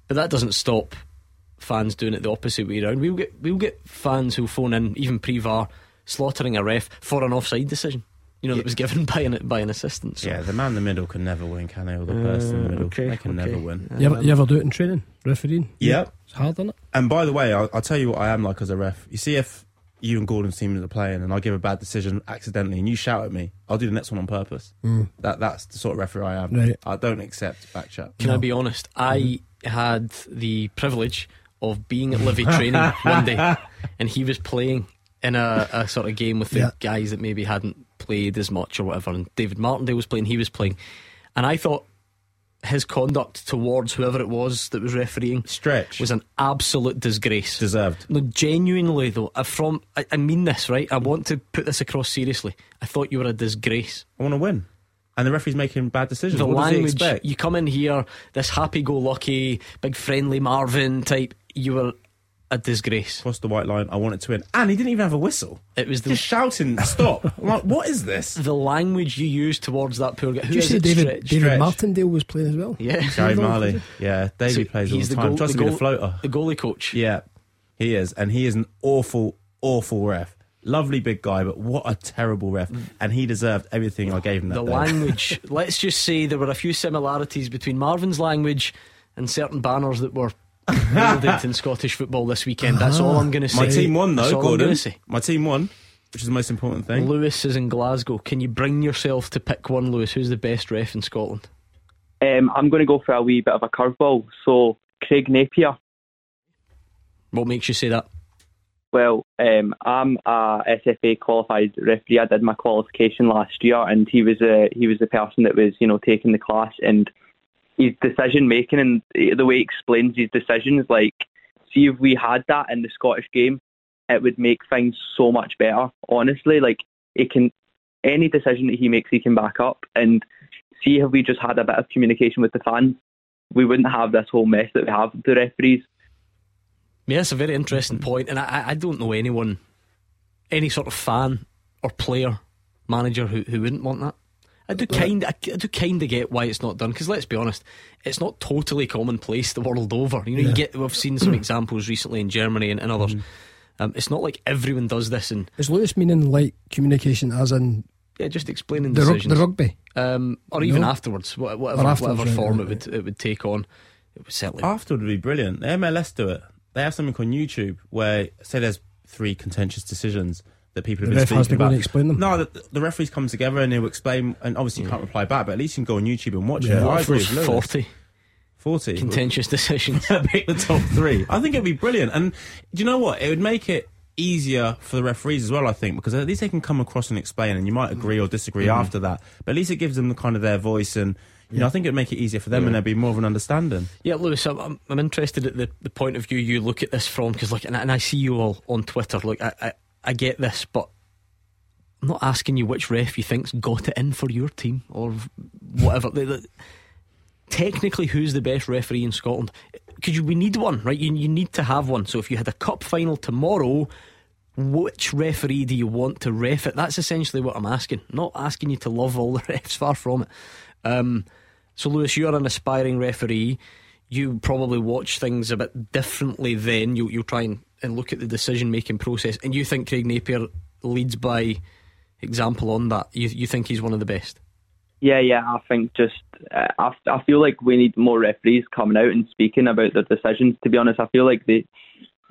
but that doesn't stop fans doing it the opposite way around. We'll get we'll get fans who phone in even pre-VAR slaughtering a ref for an offside decision. You know that was given <laughs> by an by an assistant. So. Yeah, the man in the middle can never win, can they? Or the person in the Uh, middle, okay, they can okay. never win. You ever, you ever do it in training, refereeing? Yep. It's hard, isn't it? And by the way, I'll, I'll tell you what I am like as a ref. You see, if you and Gordon Gordon's team are playing and I give a bad decision accidentally and you shout at me, I'll do the next one on purpose. Mm. That That's the sort of referee I am. Right. I don't accept back chat. Can I be honest? I had the privilege of being at Livi training <laughs> one day, and he was playing in a, a sort of game with the Yeah. guys that maybe hadn't played as much or whatever. And David Martindale was playing, he was playing, and I thought his conduct towards whoever it was that was refereeing stretch was an absolute disgrace. Deserved. No, genuinely though, I from I, I mean this right. I want to put this across seriously. I thought you were a disgrace. I want to win. And the referee's making bad decisions. The what language you come in here, this happy-go-lucky, big friendly Marvin type. You were a disgrace. Crossed the white line. I wanted to win, and he didn't even have a whistle. It was the Just shouting, "Stop!" I'm like, what is this? <laughs> the language you use towards that poor guy. Did Who you is say it? David, Stretch? David Stretch. Martindale was playing as well? Yeah, Gary Marley. Yeah, Davey So plays all the the time. goal- Tries the to be the floater. the goalie coach. Yeah, he is, and he is an awful, awful ref. Lovely big guy, but what a terrible ref. And he deserved everything I gave him that The day. language. <laughs> let's just say there were a few similarities between Marvin's language and certain banners that were wielded in Scottish football this weekend. That's all I'm going to say. My team won That's though, all I'm Gordon. gonna say. My team won, which is the most important thing. Lewis is in Glasgow. Can you bring yourself to pick one, Lewis? Who's the best ref in Scotland? Um, I'm going to go for a wee bit of a curveball. So Craig Napier. What makes you say that? Well, um, I'm a SFA qualified referee. I did my qualification last year, and he was a he was the person that was you know taking the class and his decision making and the way he explains his decisions. Like, see if we had that in the Scottish game, it would make things so much better. Honestly, like it can any decision that he makes, he can back up. And see if we just had a bit of communication with the fans, we wouldn't have this whole mess that we have with the referees. Yeah, it's a very interesting point, and I, I don't know anyone, any sort of fan or player, manager who, who wouldn't want that. I do kind, I, I do kind of get why it's not done because let's be honest, it's not totally commonplace the world over. You know, you get we've seen some examples recently in Germany and, and others. Mm. Um, it's not like everyone does this, and Is Lewis meaning like communication as in yeah, just explaining the, rug, decisions, the rugby? um, or even No. afterwards, wha- whatever, afterwards, whatever form right, it would it would take on. It would certainly Afterward would be brilliant. The MLS do it. They have something on YouTube where, say, there's three contentious decisions that people have The been ref speaking about. explain them. No, the, the referees come together and they'll explain, and obviously you can't reply back, but at least you can go on YouTube and watch Yeah. it. What I agree it was with Lewis. forty 40. contentious <laughs> decisions. <laughs> Pick the top three. I think it'd be brilliant. And do you know what? It would make it easier for the referees as well, I think, because at least they can come across and explain, and you might agree or disagree Mm-hmm. after that. But at least it gives them the kind of their voice, and you know, I think it'd make it easier for them, and there'd be more of an understanding. Yeah, Lewis, I'm, I'm, I'm interested at the, the point of view you look at this from because, like, and, I- and I see you all on Twitter. Like, I, I, I get this, but I'm not asking you which ref you think's got it in for your team or whatever. Technically, who's the best referee in Scotland? Because we need one, right? You, you need to have one. So if you had a cup final tomorrow, which referee do you want to ref it? That's essentially what I'm asking. Not asking you to love all the <laughs> refs, far from it. Um, so, Lewis, you're an aspiring referee. You probably watch things a bit differently then. You, you'll try and, and look at the decision making process. And you think Craig Napier leads by example on that? You, you think he's one of the best? Yeah, yeah. I think just uh, I, I feel like we need more referees coming out and speaking about their decisions. To be honest, I feel like they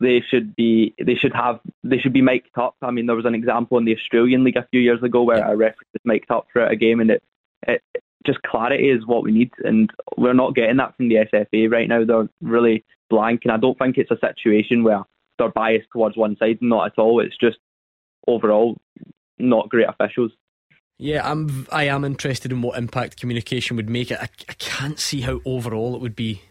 they should be they should have they should be mic'd up. I mean, there was an example in the Australian League a few years ago where a referee was mic'd up throughout a game, and it, it just clarity is what we need, and we're not getting that from the SFA right now. They're really blank, and I don't think it's a situation where they're biased towards one side. Not at all. It's just overall not great officials. Yeah, I'm. I am interested in what impact communication would make. I, I can't see how overall it would be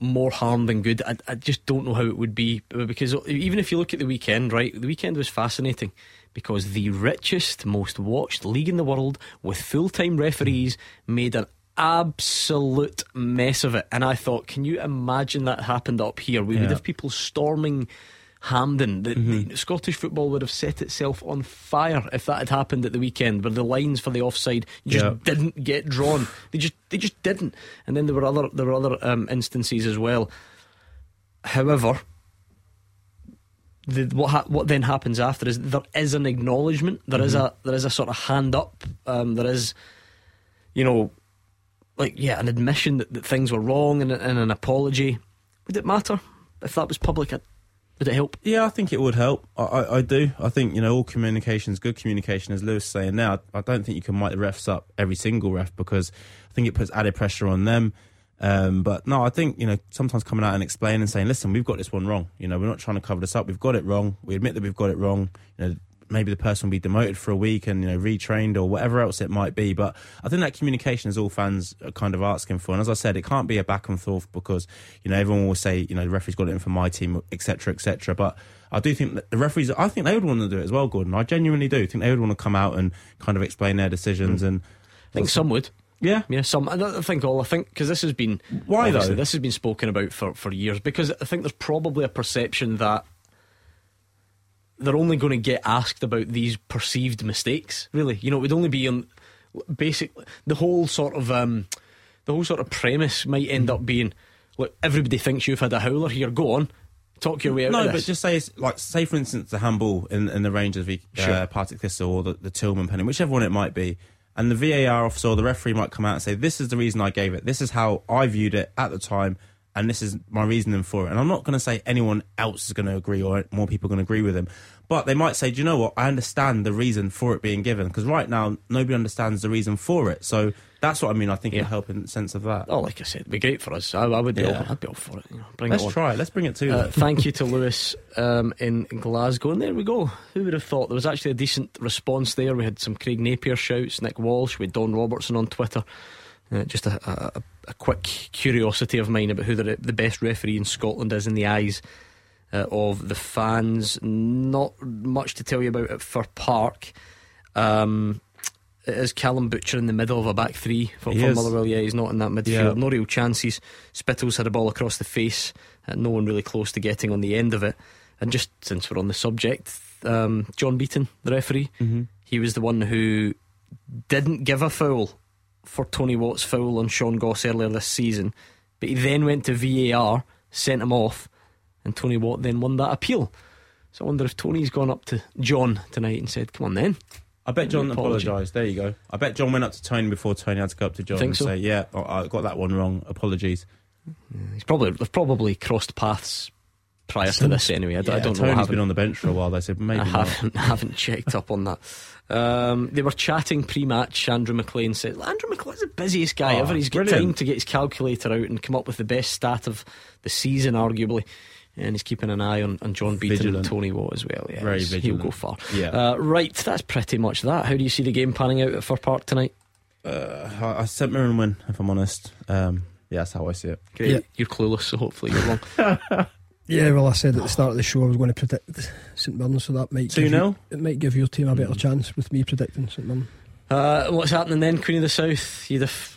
more harm than good. I, I just don't know how it would be because even if you look at the weekend, right, the weekend was fascinating because the richest, most watched league in the world with full time referees made an absolute mess of it. And I thought, can you imagine that happened up here? We would have people storming. Hampden, the, the Scottish football would have set itself on fire if that had happened at the weekend, where the lines for the offside just Yeah. didn't get drawn. They just they just didn't. And then there were other there were other um, instances as well. However, the, what ha- what then happens after is there is an acknowledgement. There is Mhm. a there is a sort of hand up. Um, there is, you know, like yeah, an admission that, that things were wrong and, and an apology. Would it matter if that was public? Would it help? Yeah, I think it would help. I, I, I do. I think you know all communication is good communication, as Lewis is saying now. I don't think you can mic the refs up every single ref because I think it puts added pressure on them. Um, but no, I think you know sometimes coming out and explaining and saying, "Listen, we've got this one wrong. You know, we're not trying to cover this up. We've got it wrong. We admit that we've got it wrong. You know, maybe the person will be demoted for a week and you know retrained or whatever else it might be. But I think that communication is all fans are kind of asking for. And as I said, it can't be a back and forth because you know everyone will say you know the referee's got it in for my team, etc., etc. But I do think that the referees, I think they would want to do it as well, Gordon. I genuinely do think they would want to come out and kind of explain their decisions. Mm. And I think some would. Yeah, yeah. Some. I don't think all. I think because this has been Why, though? This has been spoken about for for years. Because I think there's probably a perception that they're only going to get asked about these perceived mistakes. Really, you know, it would only be on basically the whole sort of um, the whole sort of premise might end up being look, everybody thinks you've had a howler here. Go on, talk your way out. No, but just say, like, say for instance, the handball in, in the Rangers v uh, Sure. Partick Thistle or the, the Tillman penalty, whichever one it might be, and the VAR officer or the referee might come out and say, "This is the reason I gave it. This is how I viewed it at the time, and this is my reasoning for it." And I'm not going to say anyone else is going to agree or more people are going to agree with him, but they might say, "Do you know what? I understand the reason for it being given because right now nobody understands the reason for it." So that's what I mean. I think it'll help in the sense of that. Oh, like I said, it'd be great for us. I, I would be. Yeah. All, I'd be all for it. You know, bring Let's it try it. Let's bring it to Uh, <laughs> thank you to Lewis um, in Glasgow. And there we go. Who would have thought there was actually a decent response there? We had some Craig Napier shouts, Nick Walsh, we had Don Robertson on Twitter. Uh, just a, a, a quick curiosity of mine about who the, the best referee in Scotland is in the eyes uh, of the fans. Not much to tell you about at Fir Park. Um, it is Callum Butcher in the middle of a back three for, for. Motherwell. Yeah, he's not in that midfield. Yeah. No real chances. Spittal's had a ball across the face. and no one really close to getting on the end of it. And just since we're on the subject, um, John Beaton, the referee, Mhm. he was the one who didn't give a foul for Tony Watt's foul on Sean Goss earlier this season, but he then went to VAR, sent him off, and Tony Watt then won that appeal. So I wonder if Tony's gone up to John tonight and said, "Come on, then." I bet John apologised. There you go. I bet John went up to Tony before Tony had to go up to John Think and so? say, "Yeah, I I got that one wrong. Apologies." He's probably they've probably crossed paths prior to this anyway. I, Yeah, don't know. I Tony's been on the bench for a while. They said maybe I haven't, <laughs> I haven't checked up on that. Um, they were chatting pre-match. Andrew McLean said, "Andrew McLean's the busiest guy Oh, ever. He's got brilliant. time to get his calculator out and come up with the best stat of the season, arguably." And he's keeping an eye on, on John Beaton Vigilant. and Tony Watt as well. Yeah, Very vigilant. He'll go far. Yeah. Uh, right, that's pretty much that. How do you see the game panning out at Fir Park tonight? Uh, I, I St Mirren win, if I'm honest. Um, yeah, that's how I see it. Great. You're clueless, so hopefully you're wrong. <laughs> Yeah, well, I said at the start of the show I was going to predict St Mirren, so that might give 2-0? you, it might give your team a better chance with me predicting St Mirren. Uh, what's happening then, Queen of the South? You the f-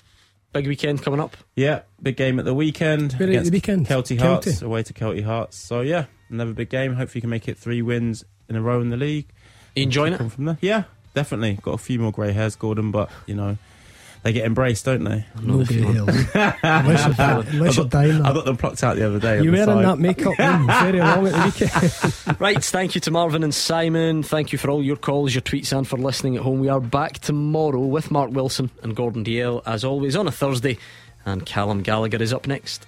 big weekend coming up. Yeah, big game at the weekend. Where are you at the weekend? Kelty Hearts, Kelty. away to Kelty Hearts. So, yeah, another big game. Hopefully, you can make it three wins in a row in the league. You enjoying it? From there. Yeah, definitely. Got a few more grey hairs, Gordon, but, you know, they get embraced, don't they? No grey hairs. Unless you're di- unless I you're got, dying. I got them plucked out the other day. You on the wearing that makeup <laughs> room very long at the weekend. <laughs> right, thank you to Marvin and Simon. Thank you for all your calls, your tweets, and for listening at home. We are back tomorrow with Mark Wilson and Gordon Dalziel, as always, on a Thursday. And Callum Gallagher is up next.